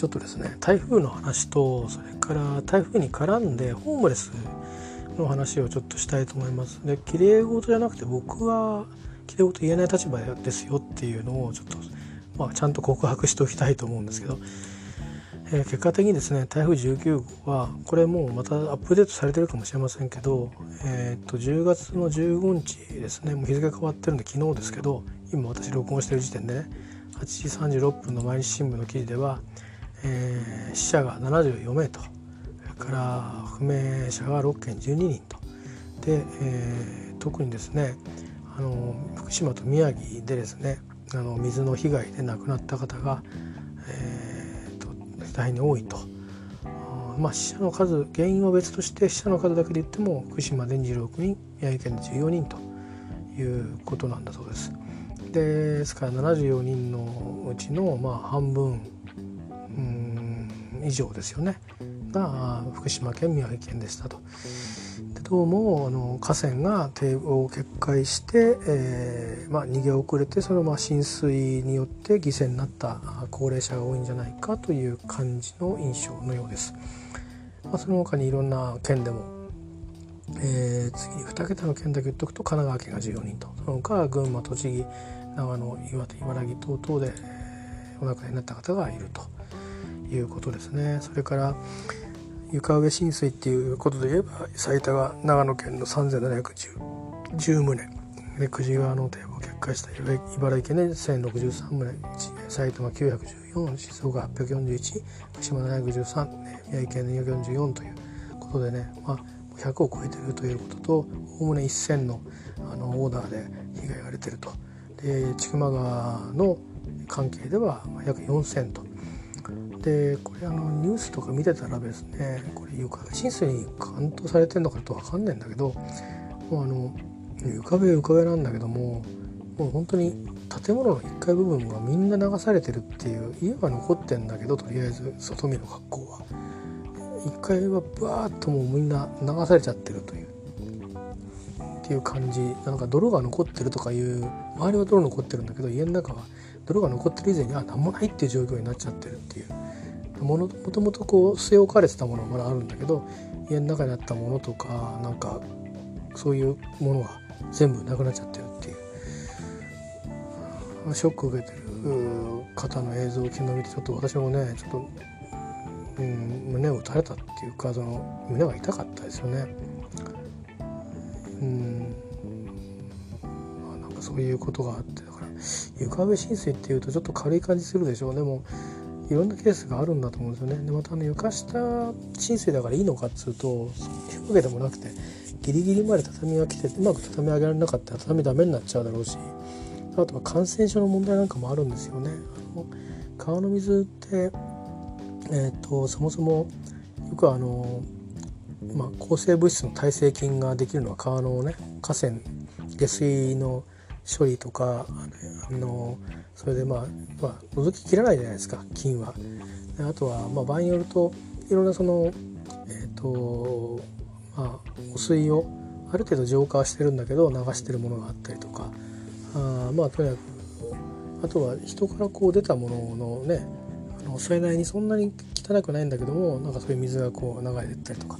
ちょっとですね台風の話とそれから台風に絡んでホームレスの話をちょっとしたいと思います。で綺麗事じゃなくて僕は綺麗事言えない立場ですよっていうのをちょっと、まあ、ちゃんと告白しておきたいと思うんですけど、えー、結果的にですね台風19号はこれもうまたアップデートされてるかもしれませんけど、えー、と10月の15日ですねもう日付変わってるんで昨日ですけど今私録音してる時点でね8時36分の毎日新聞の記事では、えー、死者が74名とそれから不明者が6件12人とで、えー、特にですねあの福島と宮城でですねあの水の被害で亡くなった方が、えーと、大変に多いと。まあ、死者の数原因は別として死者の数だけで言っても福島で26人宮城県で14人ということなんだそうです。ですから74人のうちのまあ半分以上ですよねが福島県宮城県でしたと。でどうもあの河川が堤防を決壊して、えーまあ、逃げ遅れてそのまあ浸水によって犠牲になった高齢者が多いんじゃないかという感じの印象のようです。まあ、その他にいろんな県でも、えー、次に2桁の県だけ言っておくと神奈川県が14人とその他群馬栃木長野岩手茨城等々でお亡くなりになった方がいるということですね。それから床上浸水っていうことで言えば最多が長野県の3710棟。で久慈川の堤防決壊した茨城県で1063棟。埼玉914静岡841福島713宮城県で244ということでね、まあ、100を超えてるということとおおむね1000のあのオーダーで被害が出てると。で千曲川の関係では約4000とでこれあのニュースとか見てたらですねこれ床上浸水に関東されてるのかと分かんないんだけどもうあの床上床上なんだけどももう本当に建物の1階部分がみんな流されてるっていう家は残ってんだけどとりあえず外見の格好は。1階はバーッともうみんな流されちゃってるという。っていう感じ。なんか泥が残ってるとかいう周りは泥残ってるんだけど家の中は泥が残ってる以前にあ何もないっていう状況になっちゃってるっていう。ももともとこう据え置かれてたものはまだあるんだけど家の中にあったものとかなんかそういうものは全部なくなっちゃってるっていう。ショックを受けてる方の映像を昨日見てちょっと私もねちょっと、うん、胸を打たれたっていうかその胸が痛かったですよね。うん。まあ、なんかそういうことがあって床上浸水っていうとちょっと軽い感じするでしょうでもいろんなケースがあるんだと思うんですよねでまたあの床下浸水だからいいのかっつうとそういうわけでもなくてギリギリまで畳が来てうまく畳上げられなかったら畳ダメになっちゃうだろうしあとは感染症の問題なんかもあるんですよね。あの川の水って、えーと、そもそもよくあの、まあ、抗生物質の耐性菌ができるのは川のね河川下水の処理とかあのそれでまあ、まあ、覗ききらないじゃないですか菌は。あとは、まあ、場合によるといろんなその、えーとまあ、汚水をある程度浄化してるんだけど流してるものがあったりとかあまあとにかくあとは人からこう出たもののねあのそれなりにそんなに汚くないんだけどもなんかそういう水がこう流れてったりとか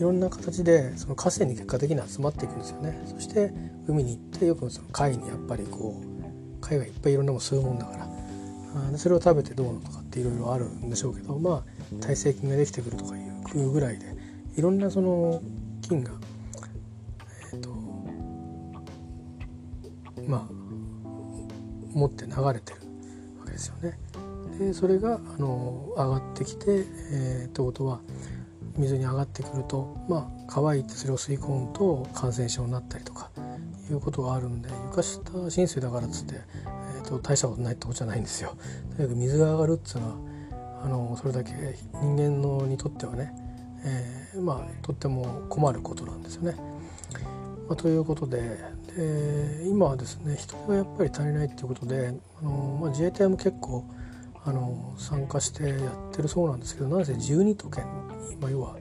いろんな形でその河川に結果的に集まっていくんですよねそして海に行ってよくその貝にやっぱりこう貝がいっぱいいろんなもの吸うもんだからあそれを食べてどうのとかっていろいろあるんでしょうけどまあ耐性菌ができてくるとかいうぐらいでいろんなその菌がえっ、ー、とまあ持って流れてるわけですよね。でそれがあの上がってきて、えー、ってことは水に上がってくるとまあ乾いてそれを吸い込むと感染症になったりとかいうことがあるんで床下浸水だからっつって、えーと、大したことないってことじゃないんですよ。とにかく水が上がるっつうのはあのそれだけ人間のにとってはね、えー、まあとっても困ることなんですよね。まあ、ということでで今はですね人がやっぱり足りないっていうことであの、まあ、自衛隊も結構あの参加してやってるそうなんですけどなぜ12都県まあ、要は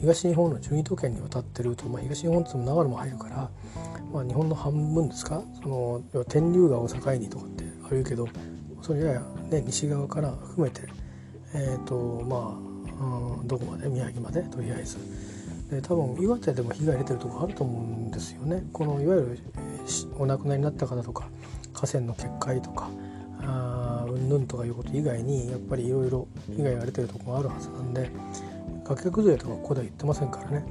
東日本の12都県に渡ってると、まあ、東日本っても長野も入るから、まあ、日本の半分ですか？その要は天竜川を境にとかってあるけどそれやや、ね、西側から含めて、えーとまあ、うん、どこまで？宮城まで？とりあえず。で多分岩手でも被害出てるとこあると思うんですよね。このいわゆるお亡くなりになった方とか河川の決壊とかうんぬんとかいうこと以外にやっぱりいろいろ被害が出てるとこもあるはずなんで崖崩れとかここでは言ってませんからね、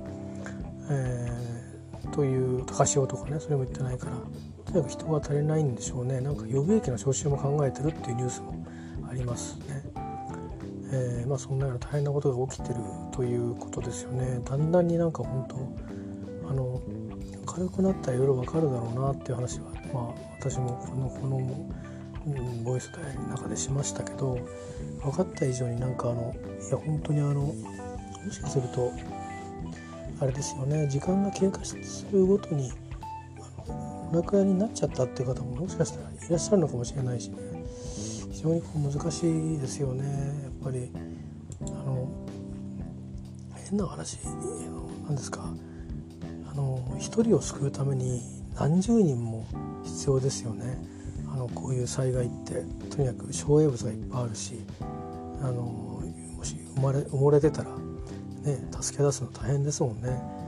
えー、という高潮とかねそれも言ってないからとにかく人が足りないんでしょうねなんか予備役の招集も考えてるっていうニュースもありますね。えー、まあ、そんなような大変なことが起きてるということですよね。だんだんになんか本当あの軽くなったらいろいろ分かるだろうなっていう話は、まあ、私もこのこの、うん、ボイスの中でしましたけど分かった以上になんかあのいや本当にあのもしかするとあれですよね時間が経過するごとにお亡くなりになっちゃったっていう方ももしかしたらいらっしゃるのかもしれないしね。非常にこう難しいですよね。やっぱりあの変な話なんですかあの一人を救うために何十人も必要ですよね。あのこういう災害ってとにかく障害物がいっぱいあるしあのもし埋まれ埋もれてたら、ね、助け出すの大変ですもんね。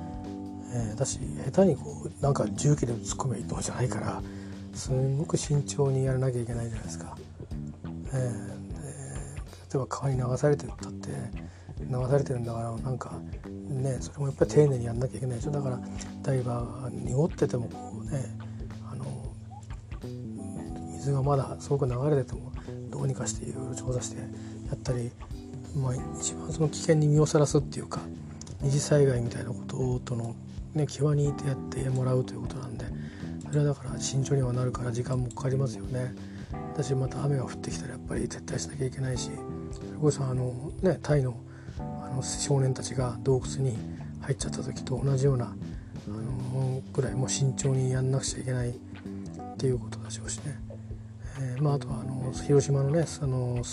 えー、だし下手にこうなんか重機で突っ込めばいいのじゃないからすごく慎重にやらなきゃいけないじゃないですか。えー、例えば川に流されてったって流されてるんだからなんかねそれもやっぱり丁寧にやんなきゃいけないでしょだからダイバーが濁っててもこうね水がまだすごく流れててもどうにかしていろいろ調査してやったり、まあ、一番その危険に身をさらすっていうか二次災害みたいなこととの、ね、際にいてやってもらうということなんでそれはだから慎重にはなるから時間もかかりますよね。私また雨が降ってきたらやっぱり撤退しなきゃいけないしそれこそあのねタイのあの少年たちが洞窟に入っちゃった時と同じようなあのぐらいもう慎重にやんなくちゃいけないっていうことでしょうしね、まあ、あとはあの広島のねあの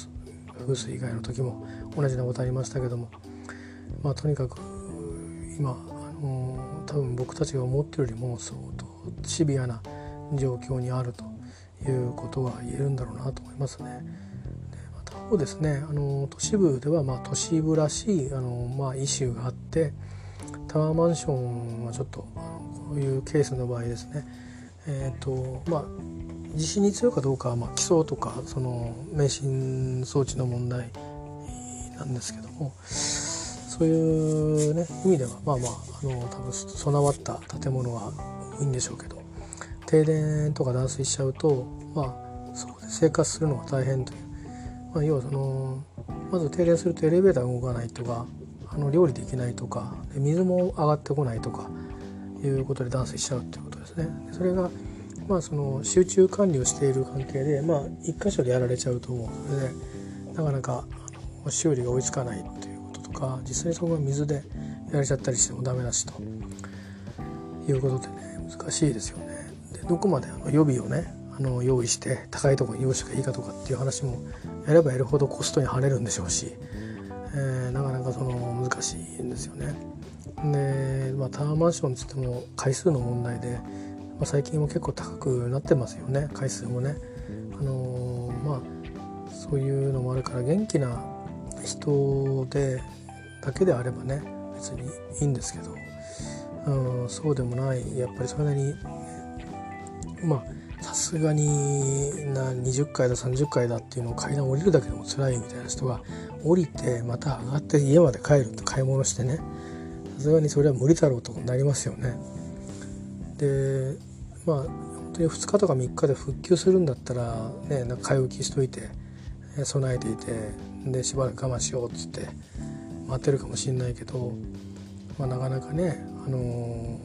風水以外の時も同じようなことありましたけどもまあとにかく今あの多分僕たちが思ってるよりも相当シビアな状況にあるということは言えるんだろうなと思いますね。でまた方ですねあの都市部ではまあ都市部らしいあの、まあ、イシューがあってタワーマンションはちょっとあのこういうケースの場合ですねえっ、ー、とまあ地震に強いかどうかは、まあ、基礎とかその迷信装置の問題なんですけどもそういうね意味ではまあまああの多分備わった建物は多いんでしょうけど停電とか断水しちゃうとまあそこで生活するのが大変という、まあ、要はそのまず停電するとエレベーター動かないとかあの料理できないとか水も上がってこないとかいうことで断水しちゃうっていうことですね。それがまあその集中管理をしている関係でまあ一箇所でやられちゃうともうそれでなかなか修理が追いつかないということとか実際にそこが水でやられちゃったりしてもダメだしということでね難しいですよね。でどこまであの予備をねあの用意して高いところに用意したらいいかとかっていう話もやればやるほどコストに跳ねるんでしょうし、えー、なかなかその難しいんですよね。で、まあ、タワーマンションつっても回数の問題で、まあ、最近も結構高くなってますよね回数もね。あのー、まあそういうのもあるから元気な人でだけであればね別にいいんですけど、うん、そうでもないやっぱりそれなりにまあさすがにな20階だ30階だっていうのを階段降りるだけでも辛いみたいな人が降りてまた上がって家まで帰ると買い物してねさすがにそれは無理だろうとなりますよね。でまあ本当に2日とか3日で復旧するんだったらねなんか買い置きしといて備えていてでしばらく我慢しようっつって待ってるかもしれないけど、まあ、なかなかね、あのー、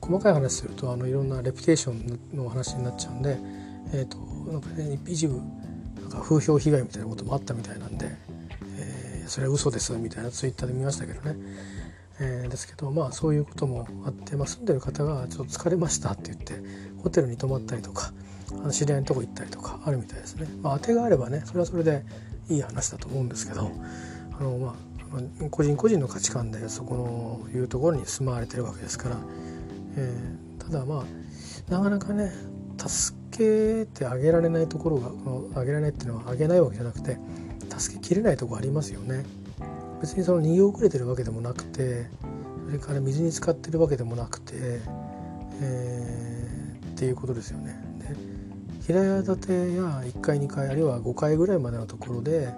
細かい話するとあのいろんなレピュテーションの話になっちゃうんで、えーとなんかね、一部なんか風評被害みたいなこともあったみたいなんで、えー、それは嘘ですみたいなツイッターで見ましたけどね、えー、ですけどまあそういうこともあって、まあ、住んでる方がちょっと疲れましたって言ってホテルに泊まったりとかあの知り合いのとこ行ったりとかあるみたいですね。まあ、当てがあればねそれはそれでいい話だと思うんですけどあの、まあ、個人個人の価値観でそこのいうところに住まわれてるわけですから、えー、ただまあなかなかね助けてあげられないところがあげられないっていうのはあげないわけじゃなくて助けきれないとこありますよね。別にその逃げ遅れてるわけでもなくてそれから水に浸かってるわけでもなくて、えー、っていうことですよね。で平屋建てや1階2階あるいは5階ぐらいまでのところで、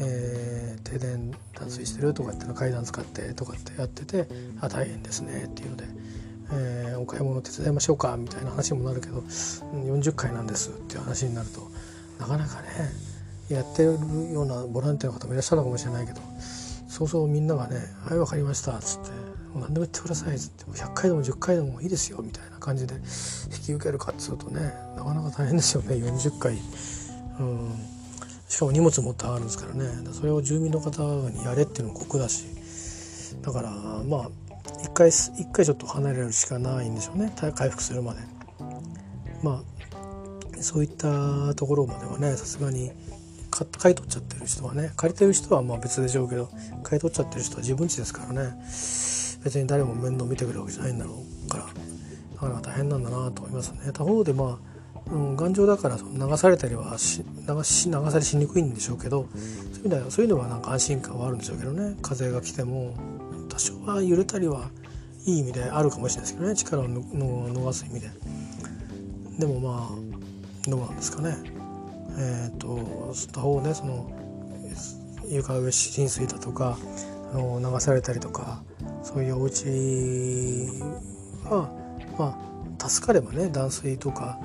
えー、停電断水してるとかっての階段使ってとかってやっててあ大変ですねっていうので、えー、お買い物手伝いましょうかみたいな話もなるけど40階なんですっていう話になるとなかなかねやってるようなボランティアの方もいらっしゃるかもしれないけどそうそうみんながね「はい分かりました」っつって「何でも言ってください」っつって「100回でも10回でもいいですよ」みたいな感じで引き受けるかっつうとねなかなか大変ですよね40回。うん。しかも荷物持ってあるんですからね。それを住民の方にやれっていうのも酷だし。だからまあ一回一回ちょっと離れるしかないんでしょうね。回復するまで。まあそういったところまではねさすがに買い取っちゃってる人はね借りてる人はまあ別でしょうけど買い取っちゃってる人は自分家ですからね。別に誰も面倒見てくれるわけじゃないんだろうから。だから大変なんだなと思いますね。他方でまあうん、頑丈だから流されたりはし流し流されしにくいんでしょうけどそういうのはそういうのはなんか安心感はあるんでしょうけどね。風が来ても多少は揺れたりはいい意味であるかもしれないですけどね。力を逃す意味で。でもまあどうなんですかね。えっ、ー、と他方ねその床上浸水だとかあの流されたりとかそういうお家はまあ助かればね断水とか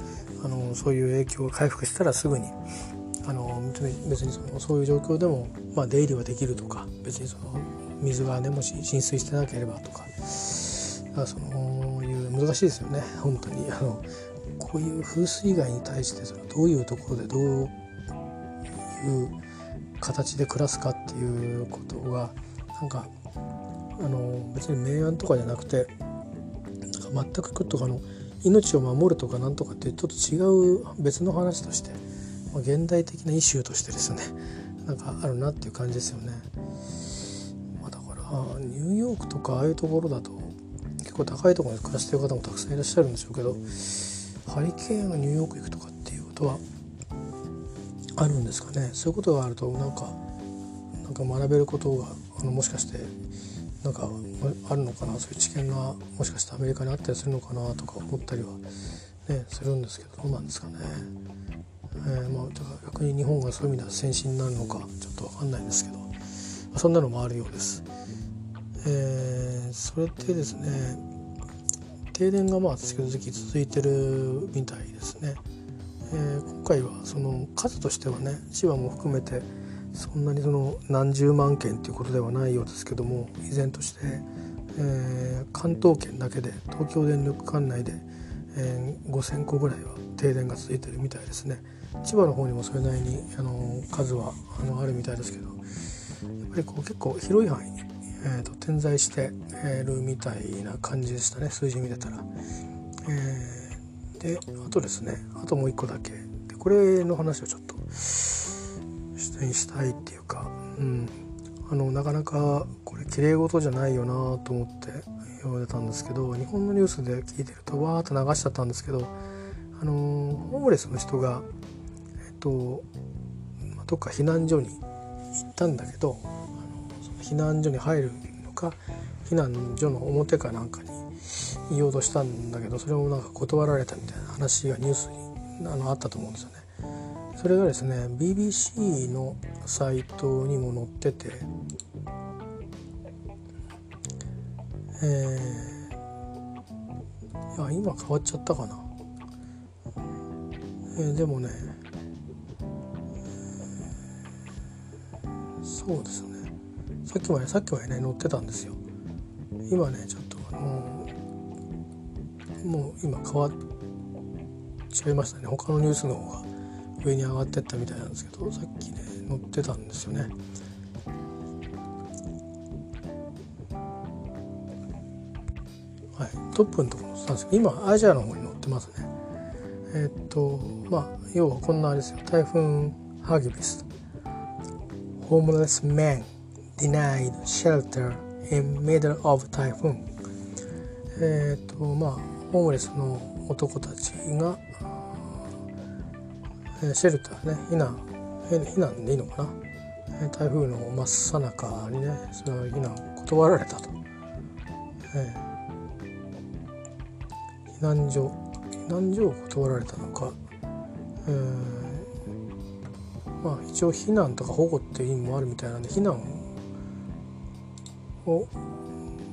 あのそういう影響が回復したらすぐにあの別にそのそういう状況でも、まあ、出入りはできるとか別にその水がねもし浸水してなければとかかそういう難しいですよね本当に。あのこういう風水害に対してそのどういうところでどういう形で暮らすかっていうことがなんかあの別に明暗とかじゃなくてなんか全くとかの命を守るとかなんとかってちょっと違う別の話として、まあ、現代的なイシューとしてですねなんかあるなっていう感じですよね。まあ、だからニューヨークとかああいうところだと結構高いところに暮らしてる方もたくさんいらっしゃるんでしょうけどハリケーンがニューヨーク行くとかっていうことはあるんですかねそういうことがあるとなんかなんか学べることがあのもしかしてなんかあるのかなそういう知見がもしかしてアメリカにあったりするのかなとか思ったりは、ね、するんですけどどうなんですかね。えー、まあ、だから逆に日本がそういう意味では先進になるのかちょっと分かんないんですけど、まあ、そんなのもあるようです。えー、それってですね停電がまあ続き続いてるみたいですね。えー、今回はその数としてはね千葉も含めてそんなにその何十万件ということではないようですけども依然として、えー、関東圏だけで東京電力管内で、えー、5,000個ぐらいは停電が続いてるみたいですね千葉の方にもそれなりにあの数はあのあるみたいですけどやっぱりこう結構広い範囲に、えーと、点在してるみたいな感じでしたね数字見てたら。えー、であとですねあともう一個だけでこれの話をちょっと出演したいっていうか、うん、あのなかなかこれきれい事じゃないよなと思って読んでたんですけど日本のニュースで聞いてるとわーっと流しちゃったんですけどあのホームレスの人がえっとどっか避難所に行ったんだけど避難所に入るのか避難所の表かなんかに言おうとしたんだけどそれもなんか断られたみたいな話がニュースにあのあったと思うんですよね。それがですね BBC のサイトにも載っててえー、いや今変わっちゃったかな、えー、でもね、そうですねさっきまでさっきまでね載ってたんですよ。今ねちょっとあのもう今変わっちゃいましたね。他のニュースの方が上に上がってったみたいなんですけどさっきね乗ってたんですよね。はい、トップのところ載ったんですけど今アジアの方に乗ってますね。えー、っとまあ要はこんなあれですよ。台風ハギビス。Homeless man denied shelter in middle of typhoon. えっとまあホームレスの男たちがシェルターね避難避難でいいのかな？台風の真っ最中にねその避難断られたと、えー、避難所避難所を断られたのか、えー、まあ一応避難とか保護っていう意味もあるみたいなんで避難をを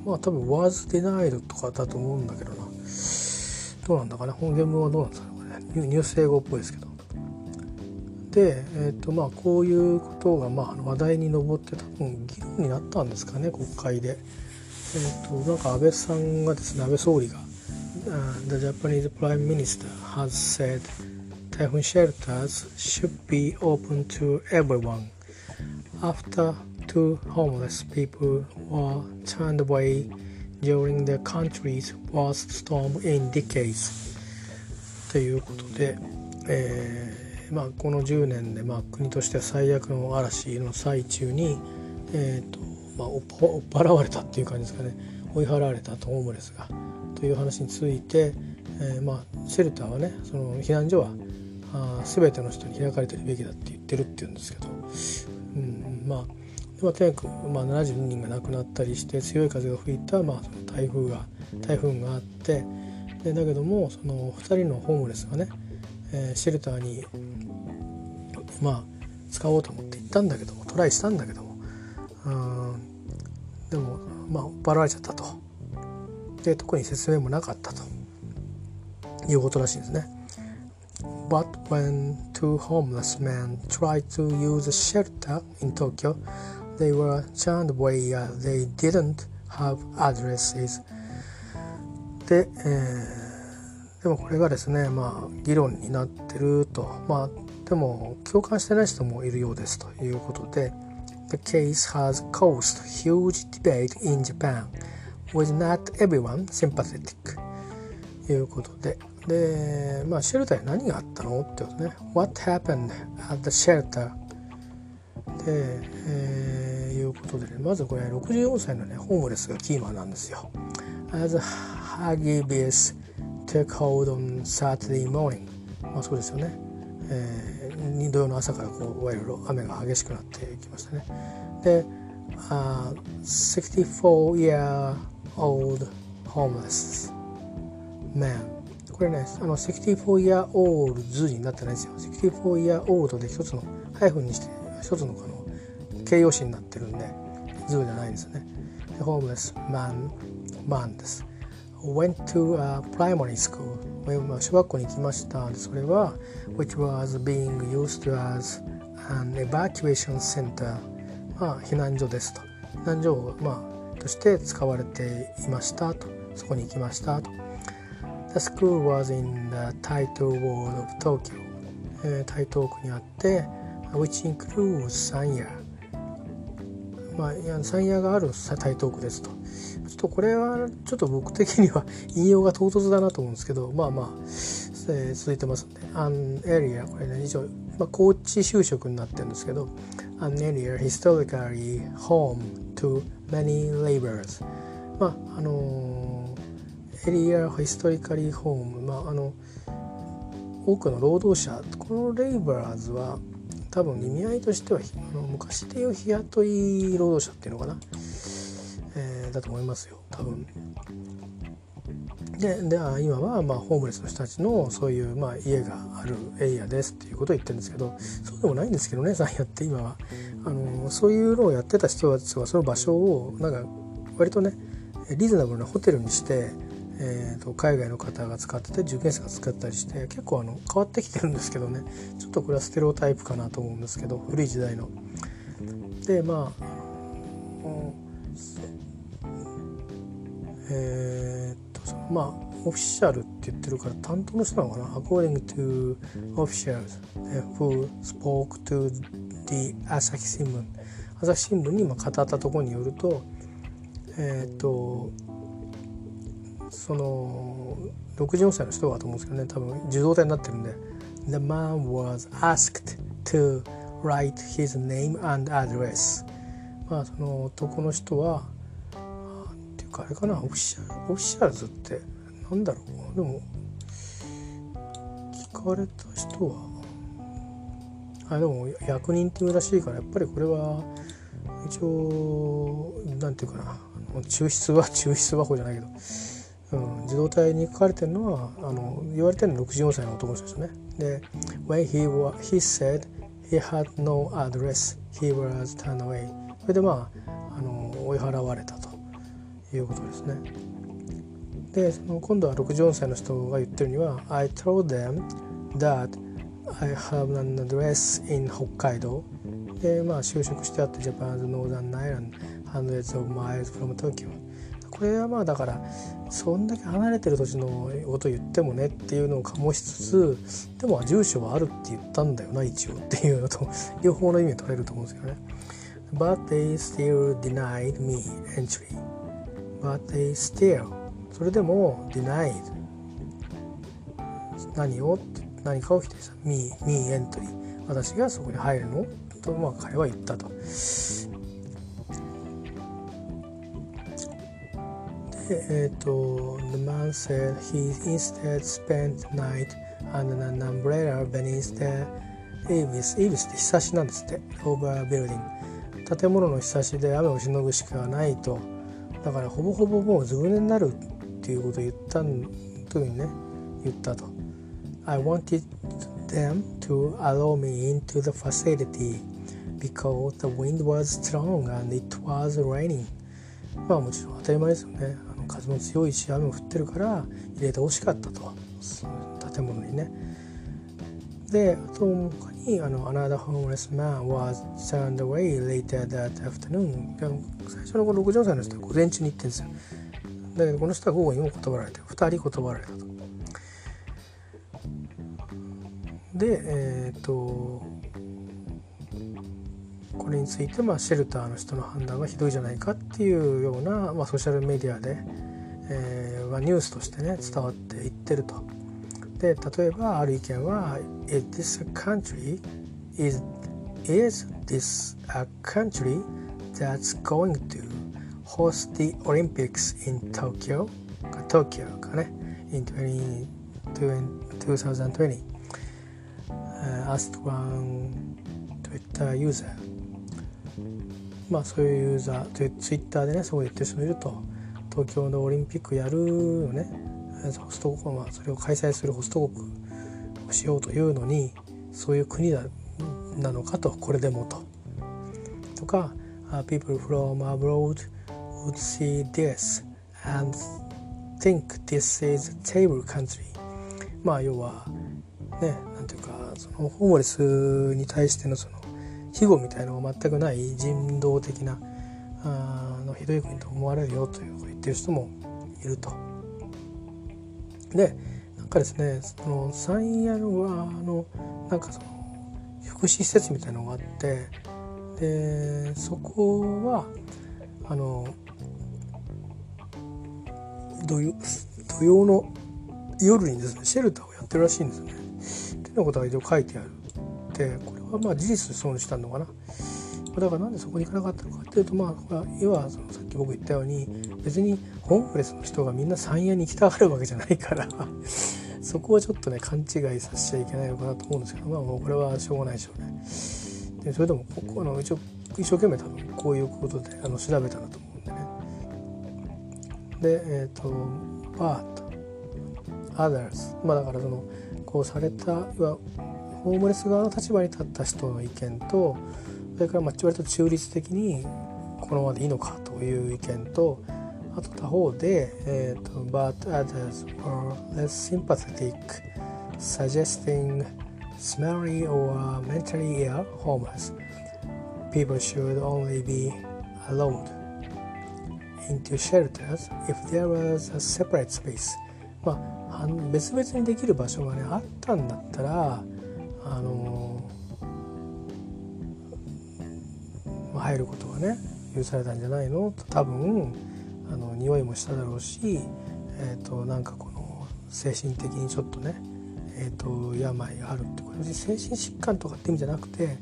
まあ多分 was denied とかだと思うんだけどな。どうなんだかね本原文はどうなんですかね。ニュース英語っぽいですけど。で、えーとまあ、こういうことがまあ話題に上って多分議論になったんですかね国会で。えーと、なんか安倍さんがですね安倍総理が「The Japanese Prime Minister has said Typhoon shelters should be open to everyone. After two homeless people were turned away during the country's worst storm in decades」ということで、えーまあ、この10年でまあ国としては最悪の嵐の最中に、えーとまあ、追っ払われたっていう感じですかね。追い払われたとホームレスがという話について、えー、まあ、シェルターはねその避難所はあ全ての人に開かれてるべきだって言ってるっていうんですけど、うんまあま、とにかく、まあ、72人が亡くなったりして強い風が吹いた、まあ、その台風が台風があってでだけどもその2人のホームレスがね、えー、シェルターにまあ使おうと思って行ったんだけどもトライしたんだけどもうんでもまあばられちゃったとで特に説明もなかったということらしいんですね。But when two homeless men tried to use a shelter in Tokyo, they were turned away as they didn't have addresses. で、えー、でもこれがですね、まあ、議論になってると、まあ、でも共感してない人もいるようですということで The case has caused huge debate in Japan with not everyone sympathetic ということでで、まあ、シェルターに何があったのってことね What happened at the shelter、えー、いうことでねまずこれ64歳のねホームレスがキーマンなんですよ。As Hagibis took hold on Saturday morning. まあそうですよね、えー土曜の朝からこういわゆる雨が激しくなってきましたね。で、uh, 64 year old homeless man. これねあの64 year old 図になってないですよ。64 year old で一つのハイフンにして一つのこの形容詞になってるんで図じゃないんですよねで homeless man man です went to a primary school 小学校に行きましたそれは which was being used as an evacuation center まあ避難所ですと避難所をまあとして使われていましたとそこに行きましたと The school was in the Taito ward of Tokyo、えー、台東区にあって which includes 三夜。まあ、山野がある台東区ですと。ちょっとこれはちょっと僕的には引用が唐突だなと思うんですけどまあまあ、えー、続いてますんで「an area」これね一応、まあ、高知就職になってるんですけど「an area historically home to many laborers」まああのー、エリアヒストリカリーホームまああの多くの労働者このレイバーズは多分意味合いとしてはあの昔でいう日雇い労働者っていうのかな、えー、だと思いますよ。多分。でで今はまあホームレスの人たちのそういうまあ家があるエリアですっていうことを言ってるんですけどそうでもないんですけどねさんやって今は。あのそういうのをやってた人たちはその場所をなんか割とねリーズナブルなホテルにしてえーと、海外の方が使ってて受験生が使ったりして結構あの変わってきてるんですけどね。ちょっとこれはステレオタイプかなと思うんですけど古い時代の。でまあえー、っとまあオフィシャルって言ってるから担当の人なのかな？According to officials who spoke to the 朝日新聞朝日新聞に語ったところによるとえー、っとその64歳の人がと思うんですけどね多分受動体になってるんで「The man was asked to write his name and address」まあその男の人はっていうかあれかなオフィシャルオフィシャルズってなんだろう。でも聞かれた人はあでも役人っていうらしいからやっぱりこれは一応なんていうかな抽出は抽出箱じゃないけど、うん、自動体に書かれてるのはあの言われてるのは64歳の男の人ですよね。で「When he, was, he said he had no address he was turned away」それでまああの追い払われたということですね。でその今度は64歳の人が言ってるには「I told them that I have an address in 北海道」でまあ就職してあって Japan's Northern Island hundreds of miles from Tokyo これはまあだからそんだけ離れてる土地のこと言ってもねっていうのを醸しつつでも住所はあるって言ったんだよな一応っていうのと両方の意味で取れると思うんですけどね。But they still denied me entry But they still それでも denied. 何を？何かを否定した。Me, me entry 私がそこに入るの？とまあ彼は言ったと。えっ、ー、と The man said he instead spent night under an umbrella beneath the Avis Avis ってひさしなんですって over a building 建物のひさしで雨をしのぐしかないとだからほぼほぼもうずぶ濡れになるっていうことを言った時にね言ったと I wanted them to allow me into the facility because the wind was strong and it was raining まあもちろん当たり前ですよね風も強いし雨も降ってるから入れてほしかったと。建物にね。であと他にあの Another homeless man was turned away later that afternoon 最初の64歳の人は午前中に行ってるんですよ。だけどこの人は午後にも断られて2人断られたと。でえっ、ー、とこれについて、まあ、シェルターの人の判断がひどいじゃないかっていうような、まあ、ソーシャルメディアで、えーまあ、ニュースとしてね伝わっていってると。で例えばある意見は「Is this a country? Is, is this a country that's going to host the Olympics in Tokyo?」か Tokyo かね in 20, 2020、uh, asked one Twitter user まあそういうユーザーツイッターでねそう言ってる人もいると。東京のオリンピックやるよね。ホスト国、まあ、それを開催するホスト国をしようというのにそういう国だなのかと。これでもと。とか「People from abroad would see this and think this is a table country」まあ要はねなんていうかそのホームレスに対してのその庇護みたいのが全くない人道的なあのひどい国と思われるよということを言ってる人もいると。でなんかですねその山陰のはあのなんかその福祉施設みたいのがあってでそこはあの土土曜の夜にですねシェルターをやってるらしいんですよね。っていうようなことが一応書いてある。でこれまあ事実そうにしたのかな。だからなんでそこに行かなかったのかっていうとまあ要はそのさっき僕言ったように別にホームレスの人がみんな山谷に行きたがるわけじゃないから そこはちょっとね勘違いさせちゃいけないのかなと思うんですけどまあもうこれはしょうがないでしょうね。でそれでもここの一応一生懸命多分こういうことであの調べたなと思うんでね。でえっ、ー、と「バート」「others」まあだからそのこうされたホームレス側の立場に立った人の意見とそれからまあ割と中立的にこのままでいいのかという意見とあと他方で、えーと、But others were less sympathetic suggesting smelly or mentally ill homeless people should only be allowed into shelters if there was a separate space まあ別々にできる場所がねあったんだったらあのまあ、入ることはね許されたんじゃないの？と多分あの匂いもしただろうし、えーと、なんかこの精神的にちょっとね、えーと、病があるってこれ精神疾患とかって意味じゃなくて、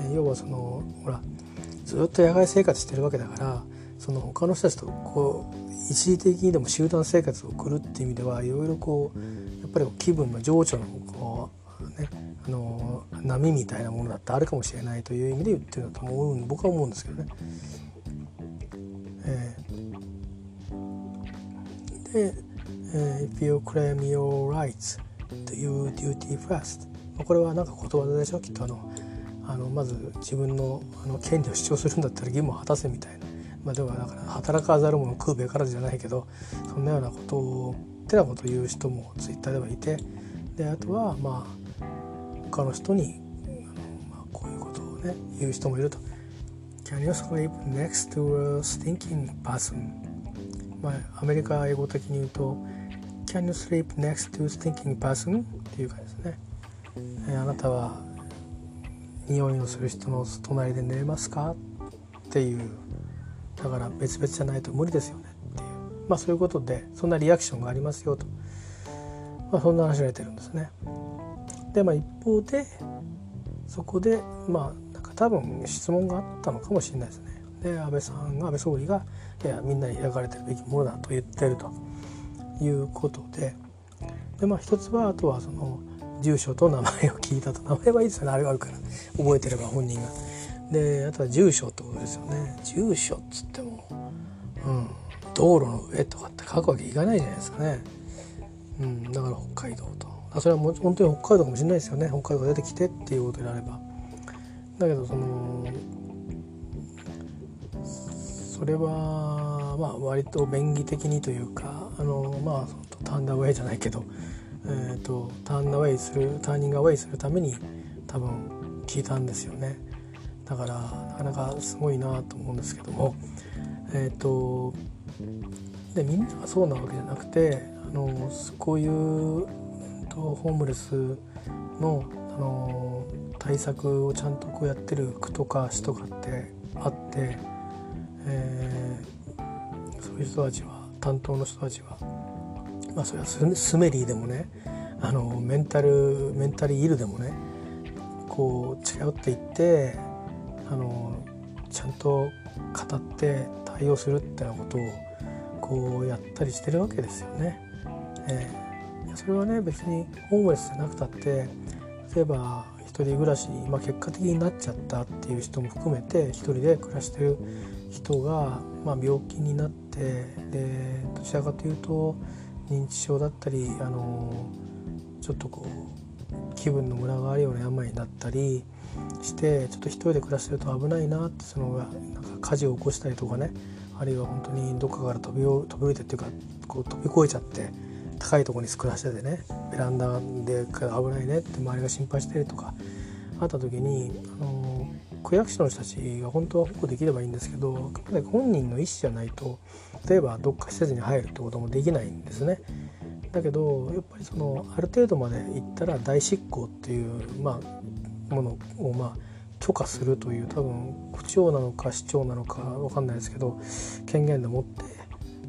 えー、要はそのほらずっと野外生活してるわけだからその他の人たちとこう一時的にでも集団生活を送るっていう意味ではいろいろこうやっぱり気分の情緒のこうねあの波みたいなものだってあるかもしれないという意味で言ってるんだと思う僕は思うんですけどね。えー、で、えー「If you claim your rights to your duty first」これはなんかことわざでしょ？きっとあのあのまず自分のあの権利を主張するんだったら義務を果たせみたいな、まあ、ではだから働かざる者食うべからじゃないけどそんなようなことをってなことを言う人もツイッターではいて。であとはまあ他の人にあの、まあ、こういうことをね言う人もいると。Can you sleep next to a stinking person? まあ、アメリカ英語的に言うと Can you sleep next to a stinking person? っていうかですね、えあなたは匂いのする人の隣で寝れますか？っていうだから別々じゃないと無理ですよねっていうまあそういうことでそんなリアクションがありますよと、まあ、そんな話が出てるんですね。でまあ一方でそこでまあなんか多分質問があったのかもしれないですね。で安倍さんが安倍総理がいやみんなに開かれてるべきものだと言ってるということででまあ一つはあとはその住所と名前を聞いたと名前はいいですよねあれがあるから覚えてれば本人が。であとは住所ってことですよね住所っつっても、うん、道路の上とかって書くわけいかないじゃないですかね。うん、だから北海道とあそれはもう本当に北海道かもしれないですよね。北海道が出てきてっていうことであれば。だけどそのそれはまあ割と便宜的にというかあのまあターンダウェイじゃないけど、えーと、ターンダウェイするターニングアウェイするために多分聞いたんですよね。だからなかなかすごいなと思うんですけども。えっ、ー、とでみんながそうなわけじゃなくてあのこういう、と、ホームレスのあの対策をちゃんとこうやってる区とか市とかってあって、えー、そういう人たちは担当の人たちはまあそれはスメリーでもねあのメンタルメンタルイルでもねこう近寄っていってあのちゃんと語って対応するってなことをこうやったりしてるわけですよね。えー、それはね別にホームレスじゃなくたって例えば一人暮らしに、まあ、結果的になっちゃったっていう人も含めて一人で暮らしてる人が、まあ、病気になってでどちらかというと認知症だったりあのちょっとこう気分のムラがあるような病になったりしてちょっと一人で暮らしてると危ないなってそのなんか火事を起こしたりとかねあるいは本当にどっかから飛び飛び降りてっていうかこう飛び越えちゃって高いところに暮らしててねベランダで危ないねって周りが心配してるとかあった時にあの区役所の人たちが本当は保護できればいいんですけど本人の意思じゃないと例えばどっか施設に入るってこともできないんですね。だけどやっぱりそのある程度まで行ったら代執行っていう、まあ、ものをまあ許可するという多分区長なのか市長なのか分かんないですけど権限で持って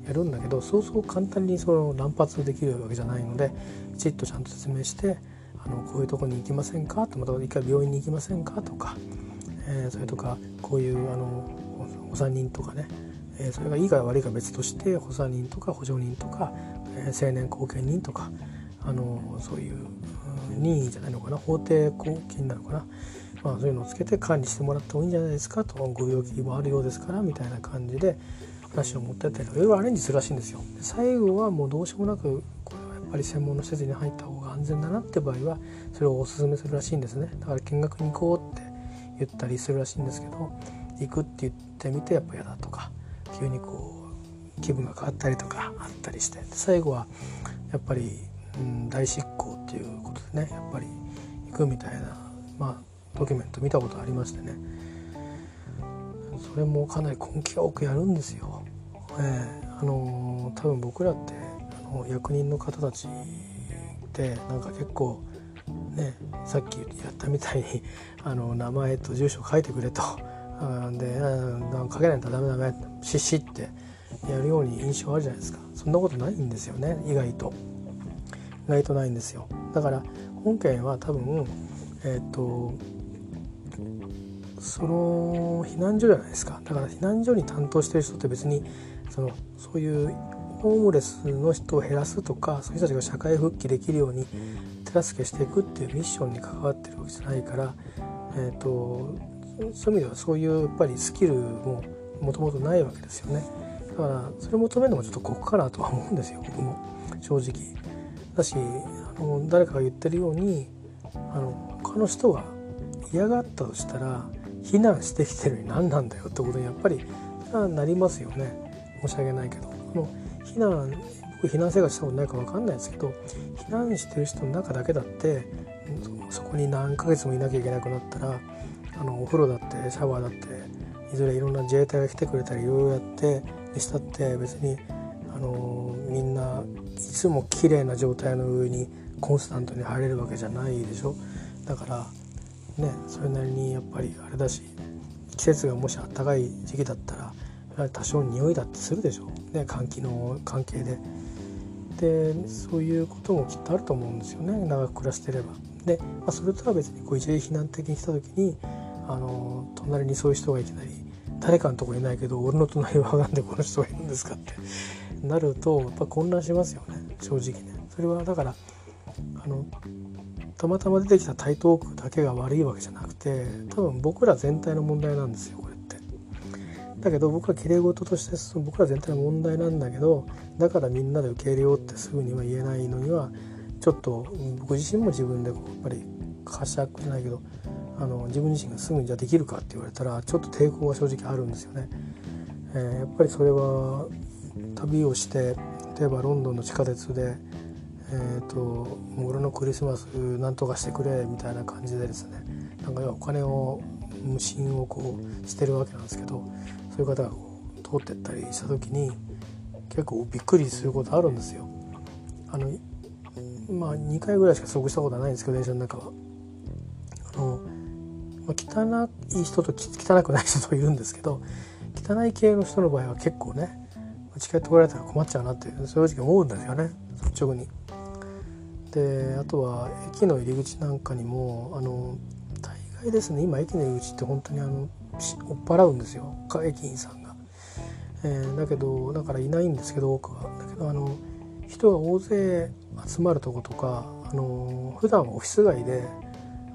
やるんだけどそうそう簡単にその乱発できるわけじゃないのできちっとちゃんと説明してあのこういうとこに行きませんか？とまた一回病院に行きませんか？とか、えー、それとかこういうあのお産人とかね、えー、それがいいか悪いか別として補佐人とか補助人とか、えー、青年後見人とかあのそういう任意じゃないのかな？法定公金なのかな、まあ、そういうのをつけて管理してもらった方がいいんじゃないですか？とご病気もあるようですからみたいな感じで話を持ってったりとかいろいろアレンジするらしいんですよ。で最後はもうどうしようもなくこれはやっぱり専門の施設に入った方が安全だなって場合はそれをおすすめするらしいんですねだから見学に行こうって言ったりするらしいんですけど行くって言ってみてやっぱ嫌だとか急にこう気分が変わったりとかあったりして最後はやっぱり、うん、大執行っていうことでねやっぱり行くみたいなまあドキュメント見たことありましてねそれもかなり根気よくやるんですよ。えー、あの多分僕らってあの役人の方たちってなんか結構ねさっきやったみたいに あの名前と住所書いてくれと。で書けないとダメダメシッシってやるように印象あるじゃないですか。そんなことないんですよね意外と。意外とないんですよ。だから本件は多分えっ、ー、とその避難所じゃないですか。だから避難所に担当してる人って別にそのそういうホームレスの人を減らすとかそういう人たちが社会復帰できるように手助けしていくっていうミッションに関わってるわけじゃないから、えーと、そういう意味ではそういうやっぱりスキルももともとないわけですよね。だからそれ求めるのもちょっと酷かなとは思うんですよ僕も。正直。だしあの誰かが言ってるようにあの他の人が嫌がったとしたら避難してきてるのに何なんだよってことにやっぱりなりますよね。申し訳ないけど。あの避難僕避難生活したことないか分かんないですけど避難してる人の中だけだってそこに何ヶ月もいなきゃいけなくなったらあのお風呂だってシャワーだっていずれいろんな自衛隊が来てくれたりいろいろやってにしたって別にあのみんないつも綺麗な状態の上にコンスタントに入れるわけじゃないでしょ。だからねそれなりにやっぱりあれだし季節がもしあったかい時期だったら多少匂いだってするでしょね換気の関係で。でそういうこともきっとあると思うんですよね長く暮らしてれば。で、まあ、それとは別にこう一時避難的に来た時にあの隣にそういう人がいきなり誰かのとこいないけど俺の隣はなんでこの人がいるんですかってなるとやっぱ混乱しますよね正直ね。それはだからあのたまたま出てきた台東区だけが悪いわけじゃなくて多分僕ら全体の問題なんですよ。だけど僕はきれい事としてその僕ら全体の問題なんだけどだからみんなで受け入れようってすぐには言えないのにはちょっと僕自身も自分でこうやっぱり呵責じゃないけどあの自分自身がすぐにじゃあできるかって言われたらちょっと抵抗が正直あるんですよね。えー、やっぱりそれは旅をして例えばロンドンの地下鉄でえーと、俺のクリスマスなんとかしてくれみたいな感じでですねなんかお金を無心をこうしてるわけなんですけどそういう方がこう通ってったりした時に結構びっくりすることあるんですよ。あのまあ2回ぐらいしか遭遇したことはないんですけど電車の中は。あのま、汚い人と汚くない人といるんですけど汚い系の人の場合は結構ねチケット取られたら困っちゃうなって正直思うんですよね率直に。であとは駅の入り口なんかにもあの大概ですね今駅の入り口って本当にあの追っ払うんですよ。駅員さんが、えー、だけどだからいないんですけど多くは。だけどあの人が大勢集まるとことかあの普段オフィス街で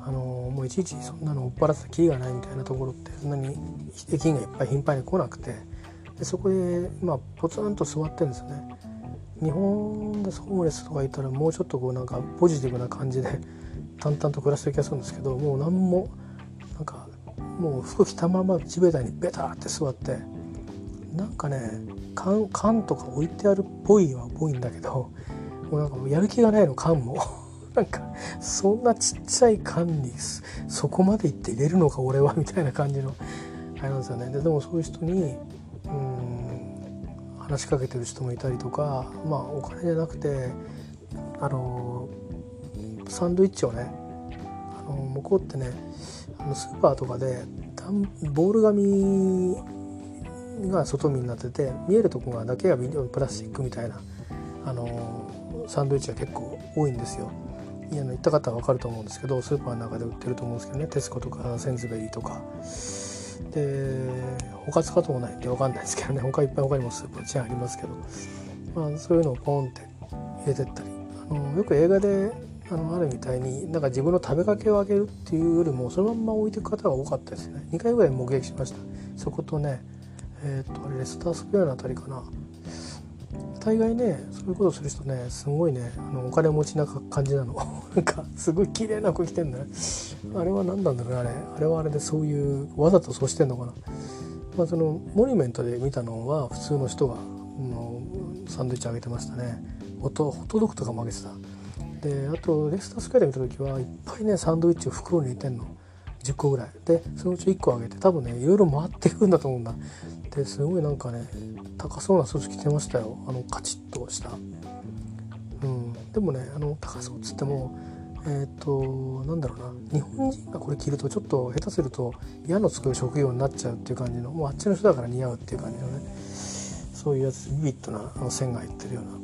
あのもういちいちそんなの追っ払ってたきりがないみたいなところってそんなに駅員がいっぱい頻繁に来なくてでそこでまあポツンと座ってるんですよね。日本でホームレスとかいたらもうちょっとこうなんかポジティブな感じで淡々と暮らしてる気がするんですけどもう何ももう服着たまま地べたにベタって座ってなんかね缶缶とか置いてあるっぽいはっぽいんだけどもうなんかもうやる気がないの缶も。なんかそんなちっちゃい缶にそこまで行って入れるのか俺はみたいな感じのあれなんですよね。ででもそういう人にうん話しかけてる人もいたりとかまあお金じゃなくてあのサンドイッチをねあの向こうってねスーパーとかでボール紙が外見になってて見えるとこがだけがプラスチックみたいなあのサンドイッチが結構多いんですよ。いや行った方は分かると思うんですけどスーパーの中で売ってると思うんですけどね。テスコとかセンズベリーとか。で他使うとこないんで分かんないですけどね。他いっぱい他にもスーパーチェーンありますけど、まあ、そういうのをポンって入れてったり。あのよく映画であのあるみたいになんか自分の食べかけをあげるっていうよりもそのまんま置いていく方が多かったですね。2回ぐらい目撃しました。そことねえっ、とあれレスタースクエアのあたりかな。大概ねそういうことする人ねすごいねあのお金持ちな感じなの。なんかすごい綺麗な服着てんだね。あれは何なんだろうねあれ。あれはあれでそういうわざとそうしてんのかな。まあそのモニュメントで見たのは普通の人がのサンドイッチあげてましたね。ホットドッグとかもあげてた。であとレスタスクエアで見た時はいっぱいねサンドイッチを袋に入れてんの。10個ぐらい。でそのうち1個あげて多分ねいろいろ回っていくんだと思うんだ。ですごいなんかね高そうなスーツ着てましたよ。あのカチッとした、うん、でもねあの高そうっつってもえっ、となんだろうな。日本人がこれ着るとちょっと下手すると矢のつく職業になっちゃうっていう感じのもうあっちの人だから似合うっていう感じのね。そういうやつビビッドなあの線が入ってるような。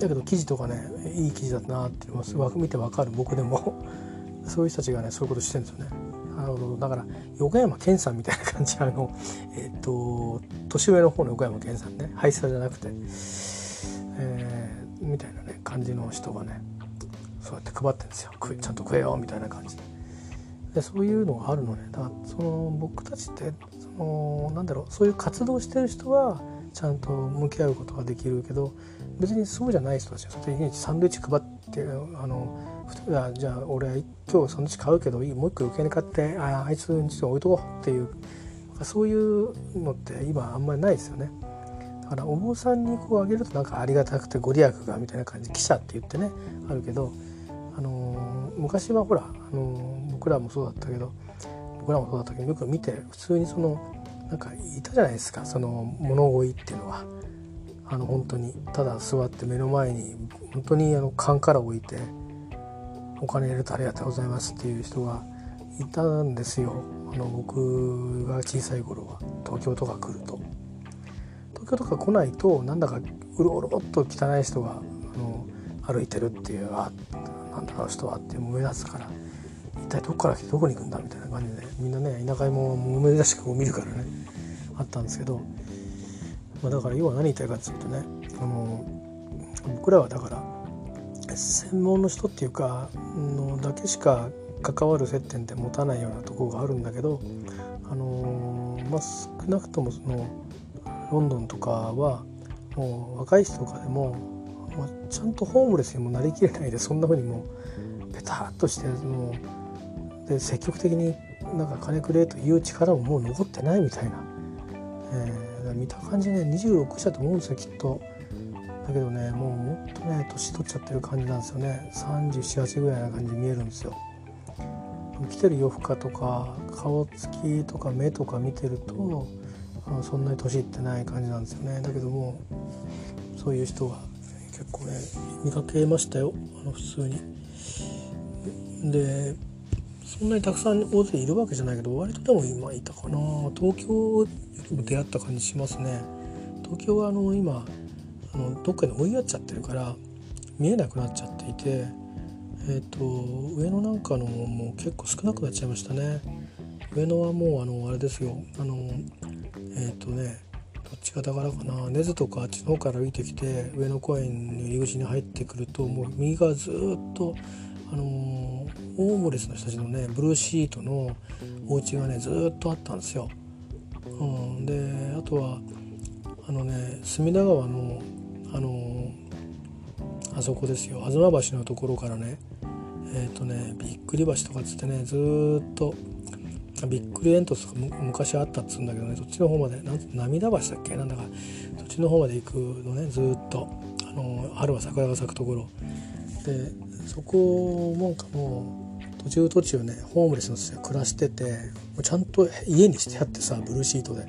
だけど生地とかねいい生地だなっていうのは見てわかる。僕でも。そういう人たちがねそういうことしてるんですよね。なるほどだから横山健さんみたいな感じあのえっ、と年上の方の横山健さんね。ハイスタじゃなくて、えー、みたいなね感じの人がねそうやって配ってるんですよ。ちゃんと食えよみたいな感じで。でそういうのがあるのね。だからその僕たちってそのなんだろう。そういう活動してる人はちゃんと向き合うことができるけど別にそうじゃない人たちはサンドイッチ配ってあのじゃあ俺今日サンドイッチ買うけどいいもう一個余計に買ってああいつに置いとこうっていうそういうのって今あんまりないですよね。だからお坊さんにこうあげるとなんかありがたくてご利益がみたいな感じ記者って言ってねあるけど、あのー、昔はほら、あのー、僕らもそうだったけど僕らもそうだったけどよく見て普通にそのなんかいたじゃないですかその物乞いっていうのは。あの本当にただ座って目の前に本当にあの缶から置いてお金入れるとありがとうございますっていう人がいたんですよ。あの僕が小さい頃は東京とか来ると。東京とか来ないとなんだかうろうろっと汚い人があの歩いてるっていうあなんだあの人はって目立つから一体どこから来てどこに行くんだみたいな感じでみんなね田舎もも珍しく見るからねあったんですけど、まあ、だから要は何言いたいかっていうとねあの僕らはだから専門の人っていうかのだけしか関わる接点って持たないようなところがあるんだけど、あのまあ、少なくともそのロンドンとかはもう若い人とかでも、まあ、ちゃんとホームレスにもなりきれないでそんな風にもうペタッとしてもうで積極的になんか金くれという力ももう残ってないみたいな、えー、見た感じね26歳と思うんですよきっと。だけどねもうもっとね年取っちゃってる感じなんですよね378ぐらいな感じに見えるんですよ。着てる洋服とか顔つきとか目とか見てるとそんなに年いってない感じなんですよねだけどもそういう人が結構ね見かけましたよあの普通に。でそんなにたくさん大勢いるわけじゃないけど割とでも今いたかな。東京よりも出会った感じしますね。東京はあの今あのどっかに追いやっちゃってるから見えなくなっちゃっていてえっ、ー、と上野なんかのもう結構少なくなっちゃいましたね。上野はもうあのあれですよ。あのえっ、ー、とねどっちがだからかな。根津とかあっちの方から歩いてきて上野公園の入り口に入ってくるともう右側ずっとあのホームレスの人たちのねブルーシートのお家がねずっとあったんですよ。うん、であとはあのね隅田川のあのあそこですよ。東橋のところからねえっ、ー、とねびっくり橋とかっつってねずっとびっくり煙突とか昔あったっつうんだけどねそっちの方までなん涙橋だっけ？なんだかそっちの方まで行くのねずっと。あの春は桜が咲くところ。でそこもかもう途中途中ねホームレスの人が暮らしててもうちゃんと家にしてあってさブルーシートで。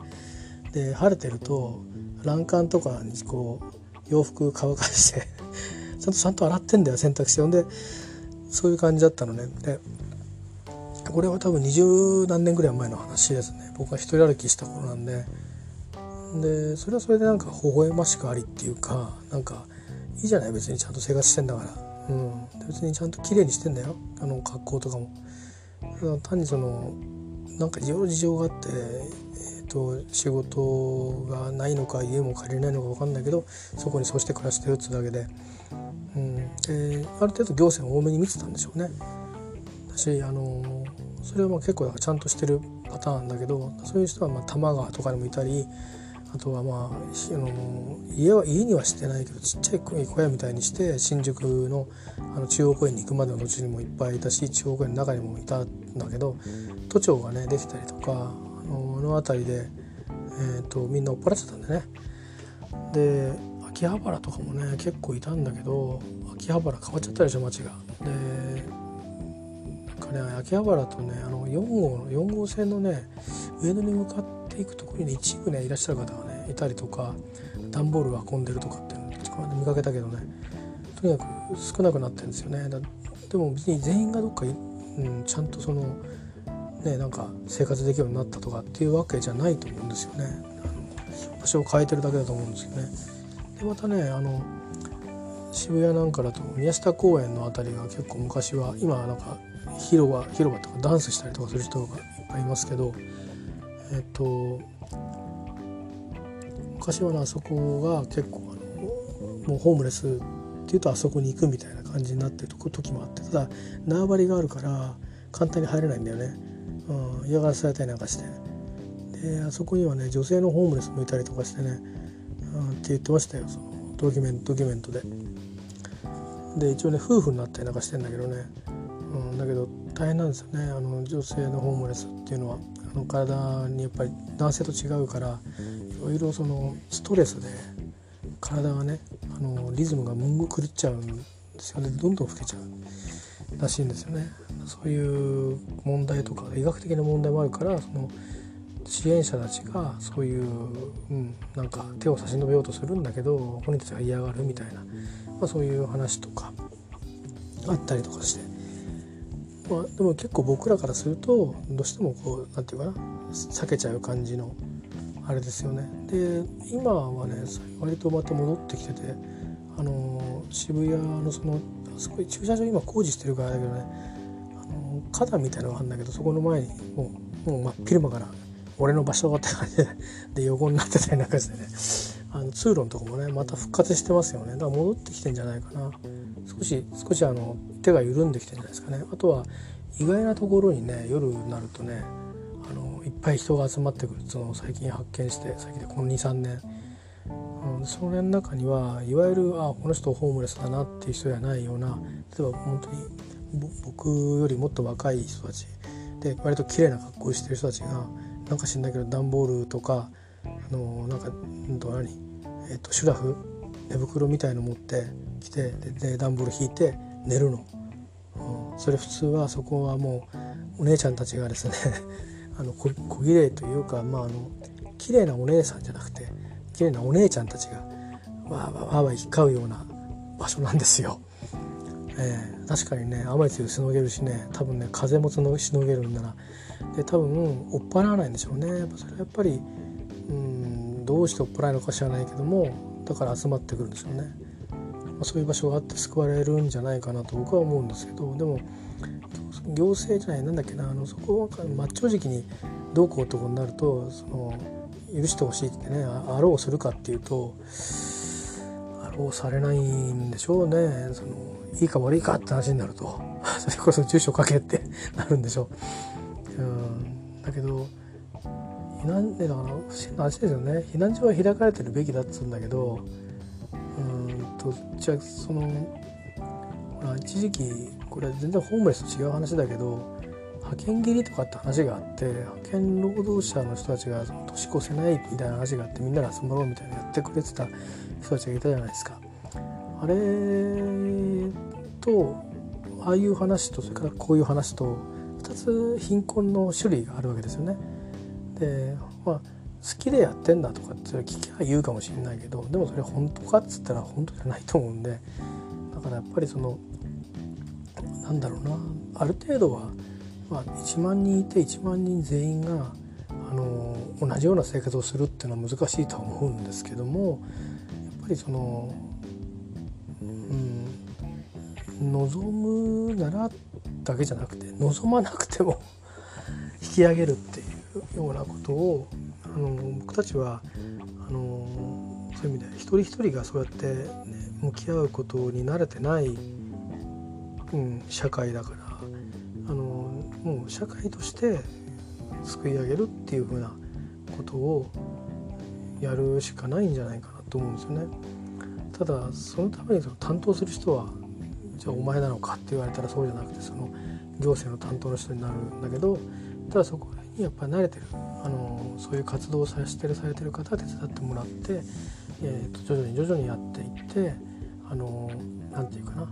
で晴れてると欄干とかにこう洋服乾かして ちゃんとちゃんと洗ってんだよ洗濯して。ほんでそういう感じだったのね。でこれは多分二十何年ぐらい前の話ですね。僕が一人歩きした頃なんで。でそれはそれでなんか微笑ましくありっていうかなんかいいじゃない？別にちゃんと生活してんだから。うん。別にちゃんと綺麗にしてんだよ。あの格好とかも。単にそのなんかいろいろ事情があって、えーと、仕事がないのか家も借りれないのか分かんないけどそこにそうして暮らしてるっつうだけで。うん、である程度行政が多めに見てたんでしょうね。だしあのそれはまあ結構だかちゃんとしてるパターンだけどそういう人はまあ多摩川とかにもいたりあとはまああの家は家にはしてないけどちっちゃい小屋みたいにして新宿のあの中央公園に行くまでの途中にもいっぱいいたし中央公園の中にもいたんだけど都庁がねできたりとかあのあの辺りで、えーと、みんな追っ払ってたんでねで秋葉原とかもね結構いたんだけど秋葉原変わっちゃったでしょ街が。でなんかね秋葉原とねあの4号4号線のね上野に向かっていくところに、ね、一部ねいらっしゃる方がねいたりとか段ボール運んでるとかっていうの見かけたけどねとにかく少なくなってるんですよね。でも別に全員がどっか、うん、ちゃんとそのねなんか生活できるようになったとかっていうわけじゃないと思うんですよね。あの場所を変えてるだけだと思うんですよね。でまたねあの渋谷なんかだと宮下公園の辺りが結構昔は今なんか広場広場とかダンスしたりとかする人がいっぱいいますけどえっと昔はねあそこが結構あのもうホームレスっていうとあそこに行くみたいな感じになってる時もあってただ縄張りがあるから簡単に入れないんだよね、うん、嫌がらせされたりなんかして。であそこにはね女性のホームレスもいたりとかしてね、うん、って言ってましたよそのドキュメントドキュメントで。で一応ね夫婦になったりなんかしてんだけどね、うん、だけど大変なんですよねあの女性のホームレスっていうのは。の体にやっぱり男性と違うからいろいろそのストレスで体がねあのリズムがむんぐ狂っちゃうんですよ。ねどんどん老けちゃうらしいんですよね。そういう問題とか医学的な問題もあるからその支援者たちがそういう、うん、なんか手を差し伸べようとするんだけど本人たちが嫌がるみたいな、まあ、そういう話とかあったりとかして、まあ、でも結構僕らからするとどうしてもこう何て言うかな避けちゃう感じのあれですよね。で今はね割とまた戻ってきててあの渋谷のそのすごい駐車場今工事してるからだけどねあの花壇みたいなのがあるんだけどそこの前にもうもう真っ昼間から俺の場所って感じでで横になってたりなんかしてねあの通路のとこもねまた復活してますよね。だから戻ってきてんじゃないかな。少し少しあの手が緩んできてんじゃないですかね。あとは意外なところにね夜になるとねあのいっぱい人が集まってくる。その最近発見して最近でこの23年、うん、それの中にはいわゆるあこの人ホームレスだなっていう人じゃないような例えば本当に僕よりもっと若い人たち。で割と綺麗な格好してる人たちがなんか知んないけど段ボールとかあのなんかうんと何、えーと、シュラフ？寝袋みたいの持ってきてで段ボール引いて寝るの、うん、それ普通はそこはもうお姉ちゃんたちがですね あの小小綺麗というかまああの綺麗なお姉さんじゃなくて綺麗なお姉ちゃんたちがわーわーわーわー行き交うような場所なんですよ。えー、確かにね雨強しのげるしね多分ね風もしのげるんならで多分追っ払わないんでしょうねやっぱそれはやっぱりうんどうして追っ払うのか知らないけどもだから集まってくるんでしょうね、まあ、そういう場所があって救われるんじゃないかなと僕は思うんですけどでも行政じゃないなんだっけなあのそこは真っ正直にどうこうとこになるとその許してほしいってねあろうするかっていうとあろうされないんでしょうね。そのいいか悪いかって話になると。それこそ住所書けってなるんでしょう。うんだけど避難でだから不思議な話ですよね避難所は開かれてるべきだっつうんだけどうんとじゃあそのほら一時期これ全然ホームレスと違う話だけど派遣切りとかって話があって派遣労働者の人たちが年越せないみたいな話があってみんなで集まろうみたいなやってくれてた人たちがいたじゃないですか。あれとああいう話とそれからこういう話と2つ貧困の種類があるわけですよね。でまあ好きでやってんだとかって聞きゃ言うかもしれないけどでもそれ本当かっつったら本当じゃないと思うんでだからやっぱりそのなんだろうなある程度は、まあ、1万人いて1万人全員があの同じような生活をするっていうのは難しいとは思うんですけどもやっぱりそのうん望むならだけじゃなくて望まなくても 引き上げるっていうようなことをあの僕たちはあのそういう意味で一人一人がそうやって、ね、向き合うことに慣れてない、うん、社会だからあのもう社会として救い上げるっていうふうなことをやるしかないんじゃないかなと思うんですよね。ただそのためにその担当する人はじゃあお前なのかって言われたらそうじゃなくてその行政の担当の人になるんだけどただそこやっぱり慣れてる。あのそういう活動をさせてるされてる方は手伝ってもらって、えー、と徐々に徐々にやっていってあのなんていうかな、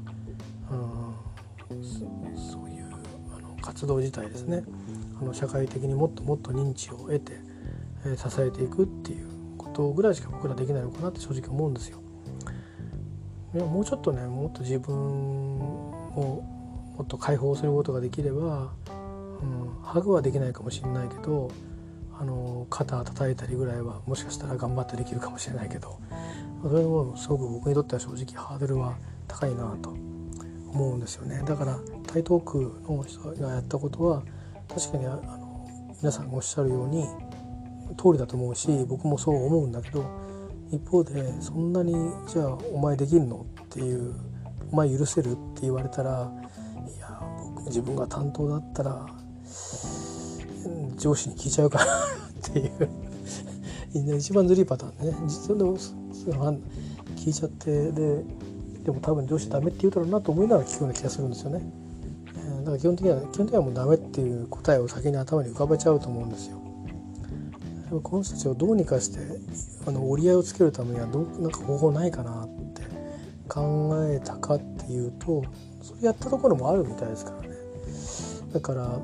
うん、そういうあの活動自体ですね。あの社会的にもっともっと認知を得て、えー、支えていくっていうことぐらいしか僕らできないのかなって正直思うんですよ。いやもうちょっとねもっと自分をもっと解放することができれば、うん、ハグはできないかもしれないけどあの肩叩いたりぐらいはもしかしたら頑張ってできるかもしれないけどそれもすごく僕にとっては正直ハードルは高いなと思うんですよね。だから台東区の人がやったことは確かにあの皆さんがおっしゃるように通りだと思うし僕もそう思うんだけど一方でそんなにじゃあお前できんのっていうお前許せるって言われたらいや僕自分が担当だったら上司に聞いちゃうかなっていう一番ずるいパターンね実はでも聞いちゃってででも多分上司ダメって言うだろうなと思いながら聞くような気がするんですよね。だから基本的には基本的にはもうダメっていう答えを先に頭に浮かべちゃうと思うんですよ。でもこの人たちをどうにかしてあの折り合いをつけるためにはどなんか方法ないかなって考えたかっていうとそれやったところもあるみたいですからね。だから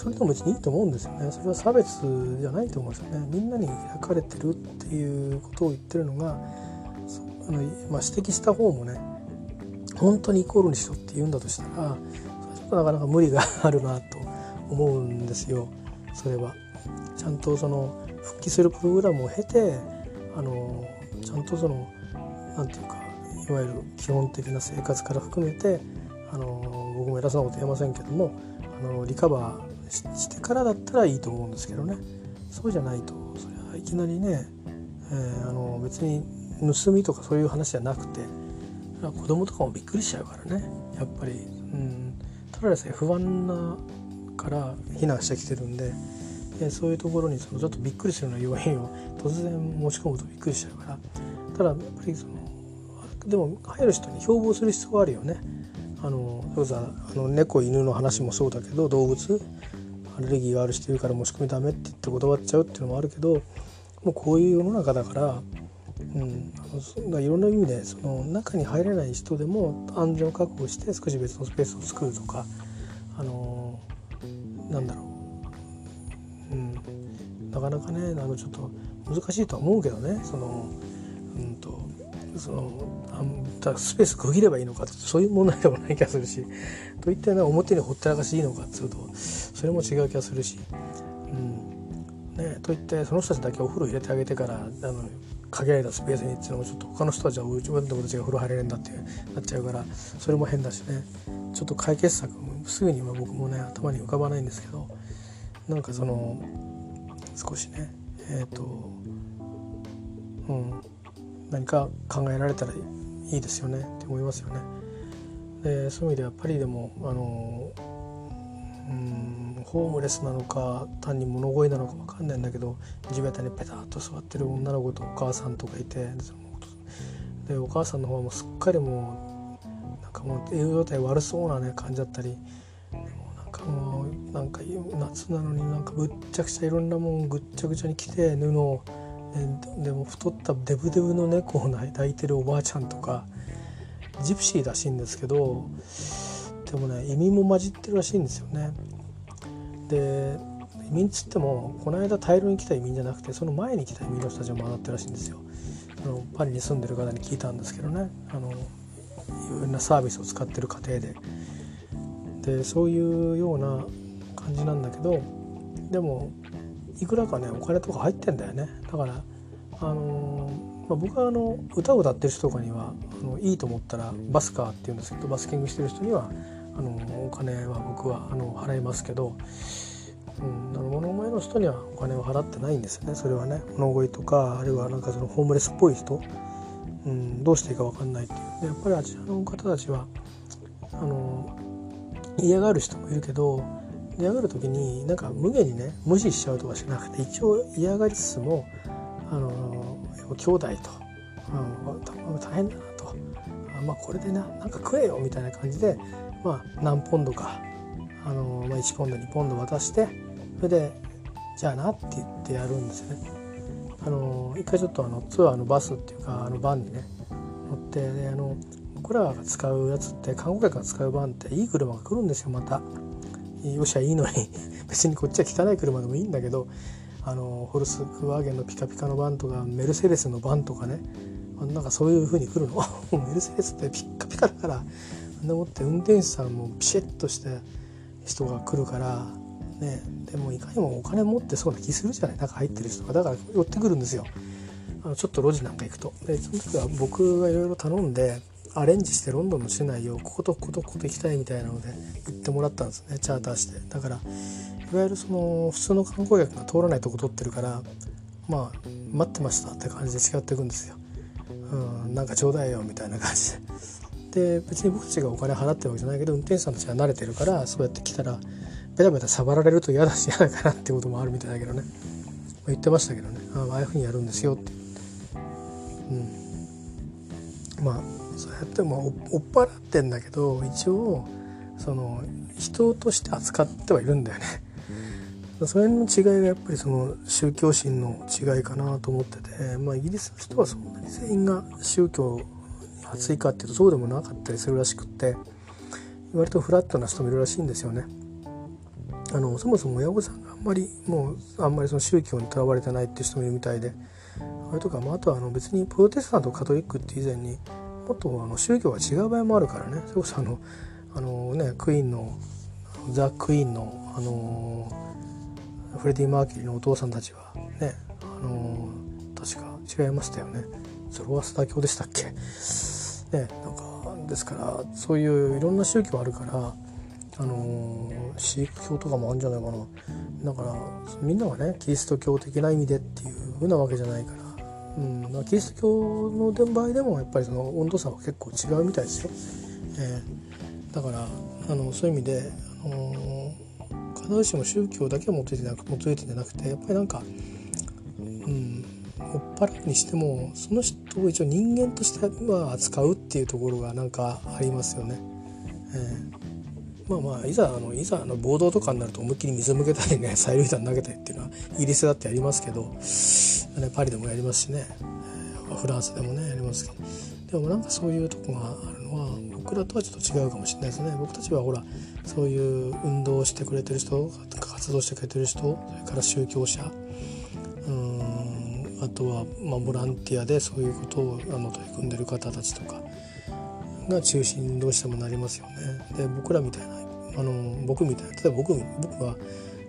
それでも別にいいと思うんですよね。それは差別じゃないと思うんですよね。みんなに開かれてるっていうことを言ってるのがあの、まあ、指摘した方もね本当にイコールにしろって言うんだとしたらちょっとなかなか無理があるなと思うんですよ。それは。ちゃんとその復帰するプログラムを経てあのちゃんとその何て言うかいわゆる基本的な生活から含めてあの僕も偉そうなこと言えませんけどもあのリカバーしてからだったらいいと思うんですけどね。そうじゃないとそれはいきなりね、えー、あの別に盗みとかそういう話じゃなくて子供とかもびっくりしちゃうからね。やっぱり、うん、ただでさえ不安なから避難してきてるんででそういうところにそのちょっとびっくりするような要因を突然持ち込むとびっくりしちゃうから。ただやっぱりそのでも入る人に標榜する必要はあるよね。あのそれこあの猫犬の話もそうだけど動物アレルギーがある人いるから持ち込みダメって言って断っちゃうっていうのもあるけどもうこういう世の中だから、うん、あのいろんな意味でその中に入れない人でも安全を確保して少し別のスペースを作るとかあのなんだろう、うん、なかなかねあのちょっと難しいとは思うけどねその、うんとそのあスペース区切ればいいのかってそういう問題でもない気がするしといったような表にほったらかしいいのかっつうとそれも違う気がするし、うん。ね、といってその人たちだけお風呂入れてあげてからあの限られたスペースにっていうのもちょっと他の人たちはうちの友達が風呂入れるんだってなっちゃうからそれも変だしね。ちょっと解決策すぐには僕もね頭に浮かばないんですけどなんかその少しねえっ、ー、とうん。何か考えられたらいいですよねって思いますよね。でそういう意味ではやっぱりでもあのうんホームレスなのか単に物乞いなのか分かんないんだけど地べたにペタッと座ってる女の子とお母さんとかいてでお母さんの方もすっかりもうなんかもう栄養状態悪そうな、ね、感じだったりかもうなんか夏なのになんかぶっちゃくちゃいろんなもんぐっちゃぐちゃに着て布をでも太ったデブデブの猫を抱いてるおばあちゃんとかジプシーらしいんですけどでもね移民も混じってるらしいんですよね。で移民っつってもこの間大量に来た移民じゃなくてその前に来た移民の人たちも混ざってるらしいんですよ。あのパリに住んでる方に聞いたんですけどねあのいろんなサービスを使ってる家庭で。でそういうような感じなんだけどでもいくらかねお金とか入ってんだよね。だからあのー、まあ、僕はあの歌を歌ってる人とかにはあのいいと思ったらバスカーっていうんですけどバスキングしてる人にはあのお金は僕はあの払いますけど、うん、あの物乞いの人にはお金を払ってないんですよね。それはね物乞いとかあるいはなんかそのホームレスっぽい人、うん、どうしていいか分かんないっていう。でやっぱりあちらの方たちはあの嫌がる人もいるけど嫌がる時になんか無限にね無視しちゃうとかしなくて一応嫌がりつつもあの兄弟と、うん、大変だなとあまあこれでななんか食えよみたいな感じで、まあ、何ポンドかあの、まあ、1ポンド2ポンド渡してそれでじゃあなって言ってやるんですよね。あの一回ちょっとあのツアーのバスっていうかあのバンにね乗ってであの僕らが使うやつって観光客が使うバンっていい車が来るんですよまた。よしゃいいのに 別にこっちは汚い車でもいいんだけどあのホルスクワーゲンのピカピカのバンとかメルセデスのバンとかねなんかそういう風に来るの？メルセデスってピッカピカだからあんなもって運転手さんもピシッとして人が来るからねでもいかにもお金持ってそうな気するじゃない？中入ってる人が。だから寄ってくるんですよ。あのちょっと路地なんか行くと。でその時は僕がいろいろ頼んでアレンジしてロンドンの市内をこことこことここと行きたいみたいなので行ってもらったんですねチャーターして。だからいわゆるその普通の観光客が通らないとこ取ってるからまあ待ってましたって感じで違っていくんですよ。うん、なんかちょうだいよみたいな感じで。で別に僕たちがお金払ってるわけじゃないけど運転手さんたちは慣れてるからそうやって来たらベタベタ触られると嫌だし嫌だからってこともあるみたいだけどね。言ってましたけどね。ああいうふうにやるんですよって。うん。まあそうやっても追っ払ってんだけど一応その人として扱ってはいるんだよね。それの違いがやっぱりその宗教心の違いかなと思ってて、まあ、イギリスの人はそんなに全員が宗教に熱いかっていうとそうでもなかったりするらしくって割とフラットな人もいるらしいんですよね。あのそもそも親御さんがあんまりもうあんまりその宗教にとらわれてないっていう人もいるみたいであれとか、まあ、あとはあの別にプロテスタントカトリックって以前にもっとあの宗教が違う場合もあるからね。それこそあのあの、ね、クイーンのザ・クイーンのあのフレディ・マーキュリーのお父さんたちはねあの確か違いましたよね。ゾロアスター教でしたっけ？ねなんかですからそういういろんな宗教あるからあのシーク教とかもあるんじゃないかな。だからみんながねキリスト教的な意味でっていうふうなわけじゃないから。うんまあ、キリスト教の場合でもやっぱりその温度差は結構違うみたいですよ。えー、だからあのそういう意味で、あのー、必ずしも宗教だけは求めてなく求めてなくてやっぱりなんか、うん、追っ払うにしてもその人を一応人間としては扱うっていうところがなんかありますよね。えーまあまあいざあのいざあの暴動とかになると思いっきり水向けたりね 催涙弾投げたりっていうのはイギリスだってやりますけど、ね、パリでもやりますしね、えー、フランスでもねやりますけど。でもなんかそういうとこがあるのは僕らとはちょっと違うかもしれないですね。僕たちはほらそういう運動をしてくれてる人活動してくれてる人それから宗教者。うんあとは、まあ、ボランティアでそういうことをあの取り組んでる方たちとかが中心にどうしてもなりますよね。で僕らみたいなあの僕みたいな例えば僕僕が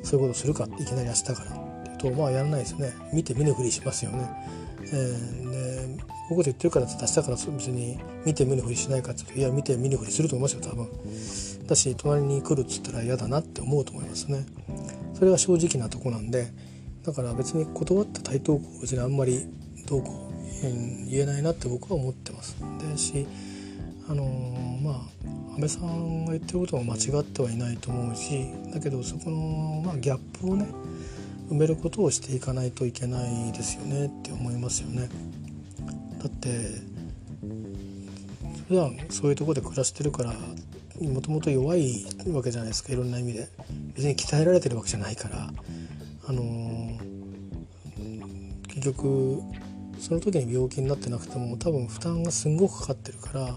そういうことするかいきなり明日からっていうとまあやらないですよね見て見ぬふりしますよね。えー、でここで言ってるからって明日から別に見て見ぬふりしないかっていうといや見て見ぬふりすると思いますよ多分。だし隣に来るっつったら嫌だなって思うと思いますね。それが正直なとこなんでだから別に断った台東区別にあんまりどうこう言えないなって僕は思ってます。でしあのまあ安倍さんが言ってることは間違ってはいないと思うしだけどそこの、まあ、ギャップをね埋めることをしていかないといけないですよねって思いますよね。だって普段そういうとこで暮らしてるからもともと弱いわけじゃないですかいろんな意味で別に鍛えられてるわけじゃないからあの結局その時に病気になってなくても多分負担がすんごくかかってるから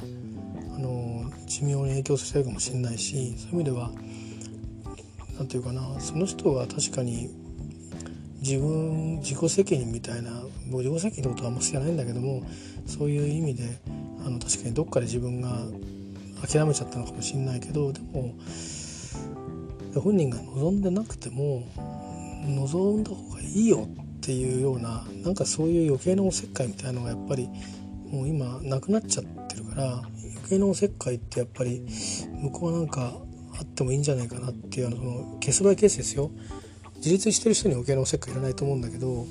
あの寿命に影響してるかもしれないしそういう意味では何て言うかなその人は確かに自分自己責任みたいなもう自己責任ってことはあんま好きじゃないんだけどもそういう意味であの確かにどっかで自分が諦めちゃったのかもしれないけどでも本人が望んでなくても望んだ方がいいよっていうようななんかそういう余計なおせっかいみたいなのがやっぱりもう今なくなっちゃってるから芸能石灰ってやっぱり向こうはなんかあってもいいんじゃないかなっていうあのそのケースバイケースですよ。自立してる人に余計なおせっかいいらないと思うんだけど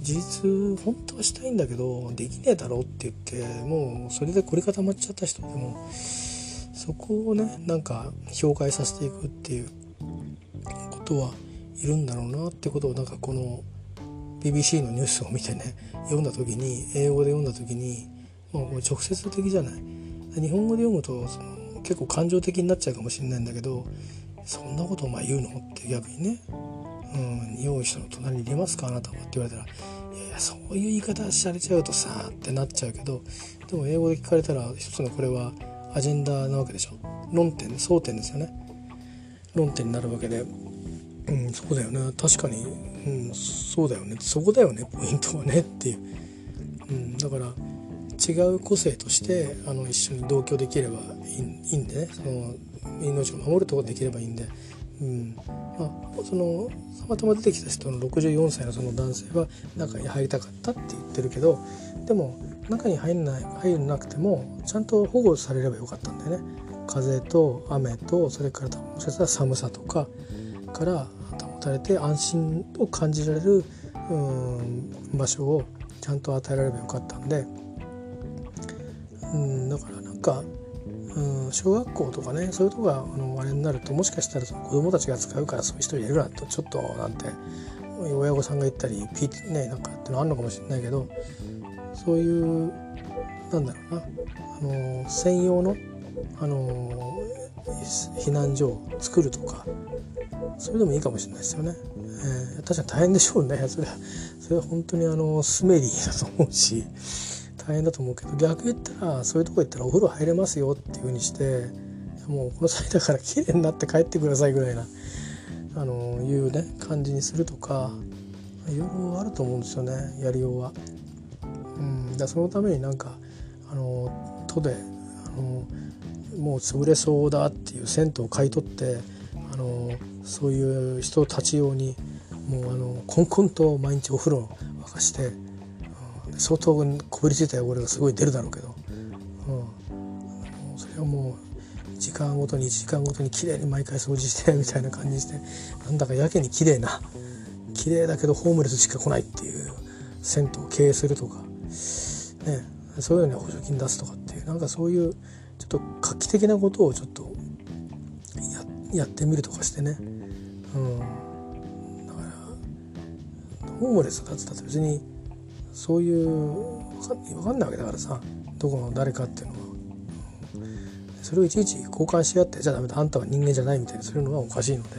自立本当はしたいんだけどできねえだろうって言ってもうそれで凝り固まっちゃった人でもそこをねなんか評価させていくっていうことはいるんだろうなってことをなんかこの BBC のニュースを見てね読んだ時に英語で読んだ時にもう直接的じゃない。日本語で読むとその結構感情的になっちゃうかもしれないんだけどそんなことお前言うの？って逆にね「うん、匂う人の隣にいれますかあなたは」って言われたら「いやいやそういう言い方されちゃうとさ」ってなっちゃうけどでも英語で聞かれたら一つのこれはアジェンダなわけでしょ。論点争点ですよね。論点になるわけで。うんそうだよね。確かに、うん、そうだよね。そこだよねポイントはね。っていう、うん、だから違う個性としてあの一緒に同居できればいいんでね。その命を守るとこできればいいんで、うん。まあ、そのたまたま出てきた人の64歳のその男性は中に入りたかったって言ってるけどでも中に入んない入んなくてもちゃんと保護されればよかったんだよね。風と雨とそれからもしかしたら寒さとかから保たれて安心を感じられるうん場所をちゃんと与えられればよかったんで、うん、だからなんか、うん、小学校とかねそういうとこがあのあれになるともしかしたらその子供たちが使うからそういう人いるなとちょっとなんて親御さんが言ったりピーねなんかってのあるのかもしれないけどそういうなんだろうなあの専用のあの避難所を作るとかそれでもいいかもしれないですよね。えー、確かに大変でしょうねそれはそれは本当にあのスメリーだと思うし大変だと思うけど逆言ったらそういうとこ行ったらお風呂入れますよっていうふうにしてもうこの際だから綺麗になって帰ってくださいぐらいなあのいうね感じにするとかいろいろあると思うんですよねやりようは。うん、だそのためになんかあの都であのもう潰れそうだっていう銭湯を買い取ってあのそういう人たち用にもうあのコンコンと毎日お風呂沸かして、相当こびりついた汚れがすごい出るだろうけど、うん、それはもう時間ごとに1時間ごとにきれいに毎回掃除してみたいな感じにしてなんだかやけに綺麗な綺麗だけどホームレスしか来ないっていう銭湯を経営するとか、ね、そういうのに補助金出すとかっていうなんかそういうちょっと画期的なことをちょっとやってみるとかしてね、うん、だからホームレスだってたって別にそういう分かんないわけだからさ。どこの誰かっていうのは、それをいちいち交換し合ってじゃあダメだ。あんたは人間じゃないみたいにするのはおかしいので。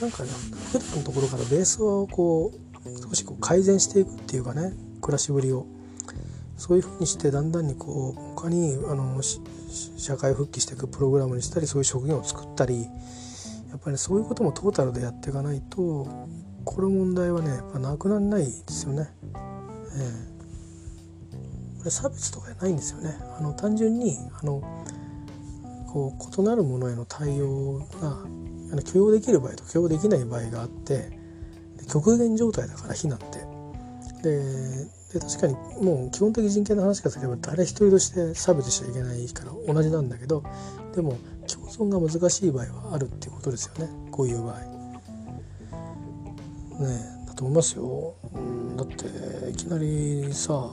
なんかね普段のところからベースをこう少しこう改善していくっていうかね。暮らしぶりを。そういうふうにしてだんだんにこう他にあの社会復帰していくプログラムにしたりそういう職業を作ったり。やっぱりそういうこともトータルでやっていかないとこの問題はねやっぱなくならないですよね。えー、これ差別とかじゃないんですよね。あの単純にあのこう異なるものへの対応があの許容できる場合と許容できない場合があって極限状態だから非難って。でで確かにもう基本的人権の話からすれば誰一人として差別しちゃいけないから同じなんだけどでも共存が難しい場合はあるっていうことですよねこういう場合。ねだと思いますよ。うんだっていきなりさ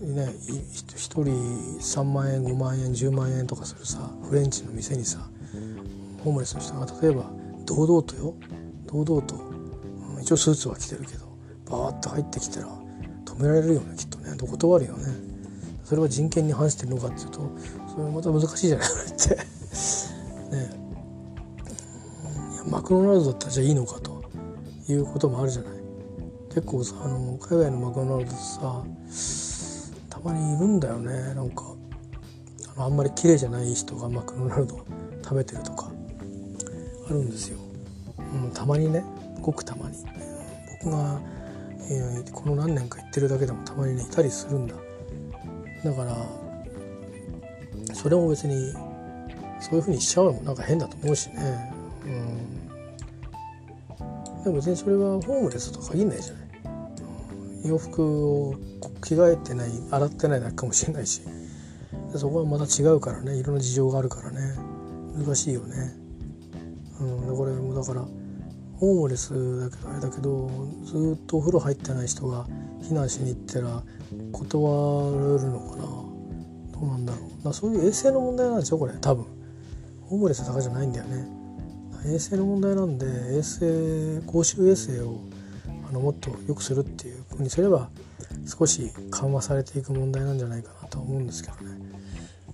ね1人3万円5万円10万円とかするさフレンチの店にさホームレスの人が例えば堂々とよ。堂々と。一応スーツは着てるけどバーッと入ってきたら止められるよねきっとね。断るよね。それは人権に反してるのかっていうとそれまた難しいじゃない？これって。ね。いやマクドナルドだったらじゃあいいのかと。いうこともあるじゃない。結構さあの海外のマクドナルドさたまにいるんだよね。なんかあのあんまり綺麗じゃない人がマクドナルド食べてるとかあるんですよ、うん、たまにね。ごくたまに。僕がえー、この何年か行ってるだけでもたまにねいたりするんだ。だからそれも別にそういうふうにしちゃうのもなんか変だと思うしね。うん。でも別にそれはホームレスとかいいんないじゃない、洋服を着替えてない洗ってないだけかもしれないし。そこはまた違うからね。いろんな事情があるからね。難しいよね。うん。これもだからホームレスだけどあれだけどずっとお風呂入ってない人が避難しに行ったら断れるのかな。どうなんだろう。だそういう衛生の問題なんですよこれ。多分。ホームレスだけじゃないんだよね。衛生の問題なんで衛生公衆衛生をあのもっと良くするっていうふうにすれば少し緩和されていく問題なんじゃないかなと思うんですけどね、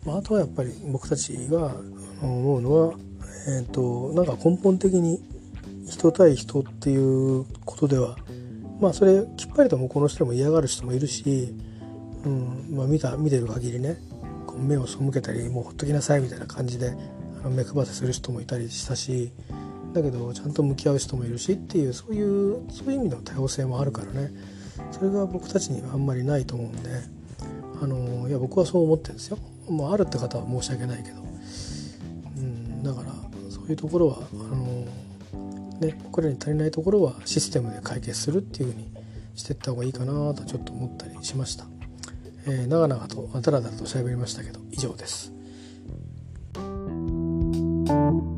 まあ、あとはやっぱり僕たちが思うのは、えーとなんか根本的に人対人っていうことではまあそれきっぱりともこの人も嫌がる人もいるし、うんまあ、見た見てる限りねこう目を背けたりもうほっときなさいみたいな感じで目配せする人もいたりしたしだけどちゃんと向き合う人もいるしっていうそういうそういう意味の多様性もあるからね。それが僕たちにはあんまりないと思うんであのいや僕はそう思ってるんですよ。まあ、あるって方は申し訳ないけど、うん、だからそういうところはあので僕らに足りないところはシステムで解決するっていうふうにしていった方がいいかなとちょっと思ったりしました、えー、長々とダラダラと喋りましたけど以上です。Thank you.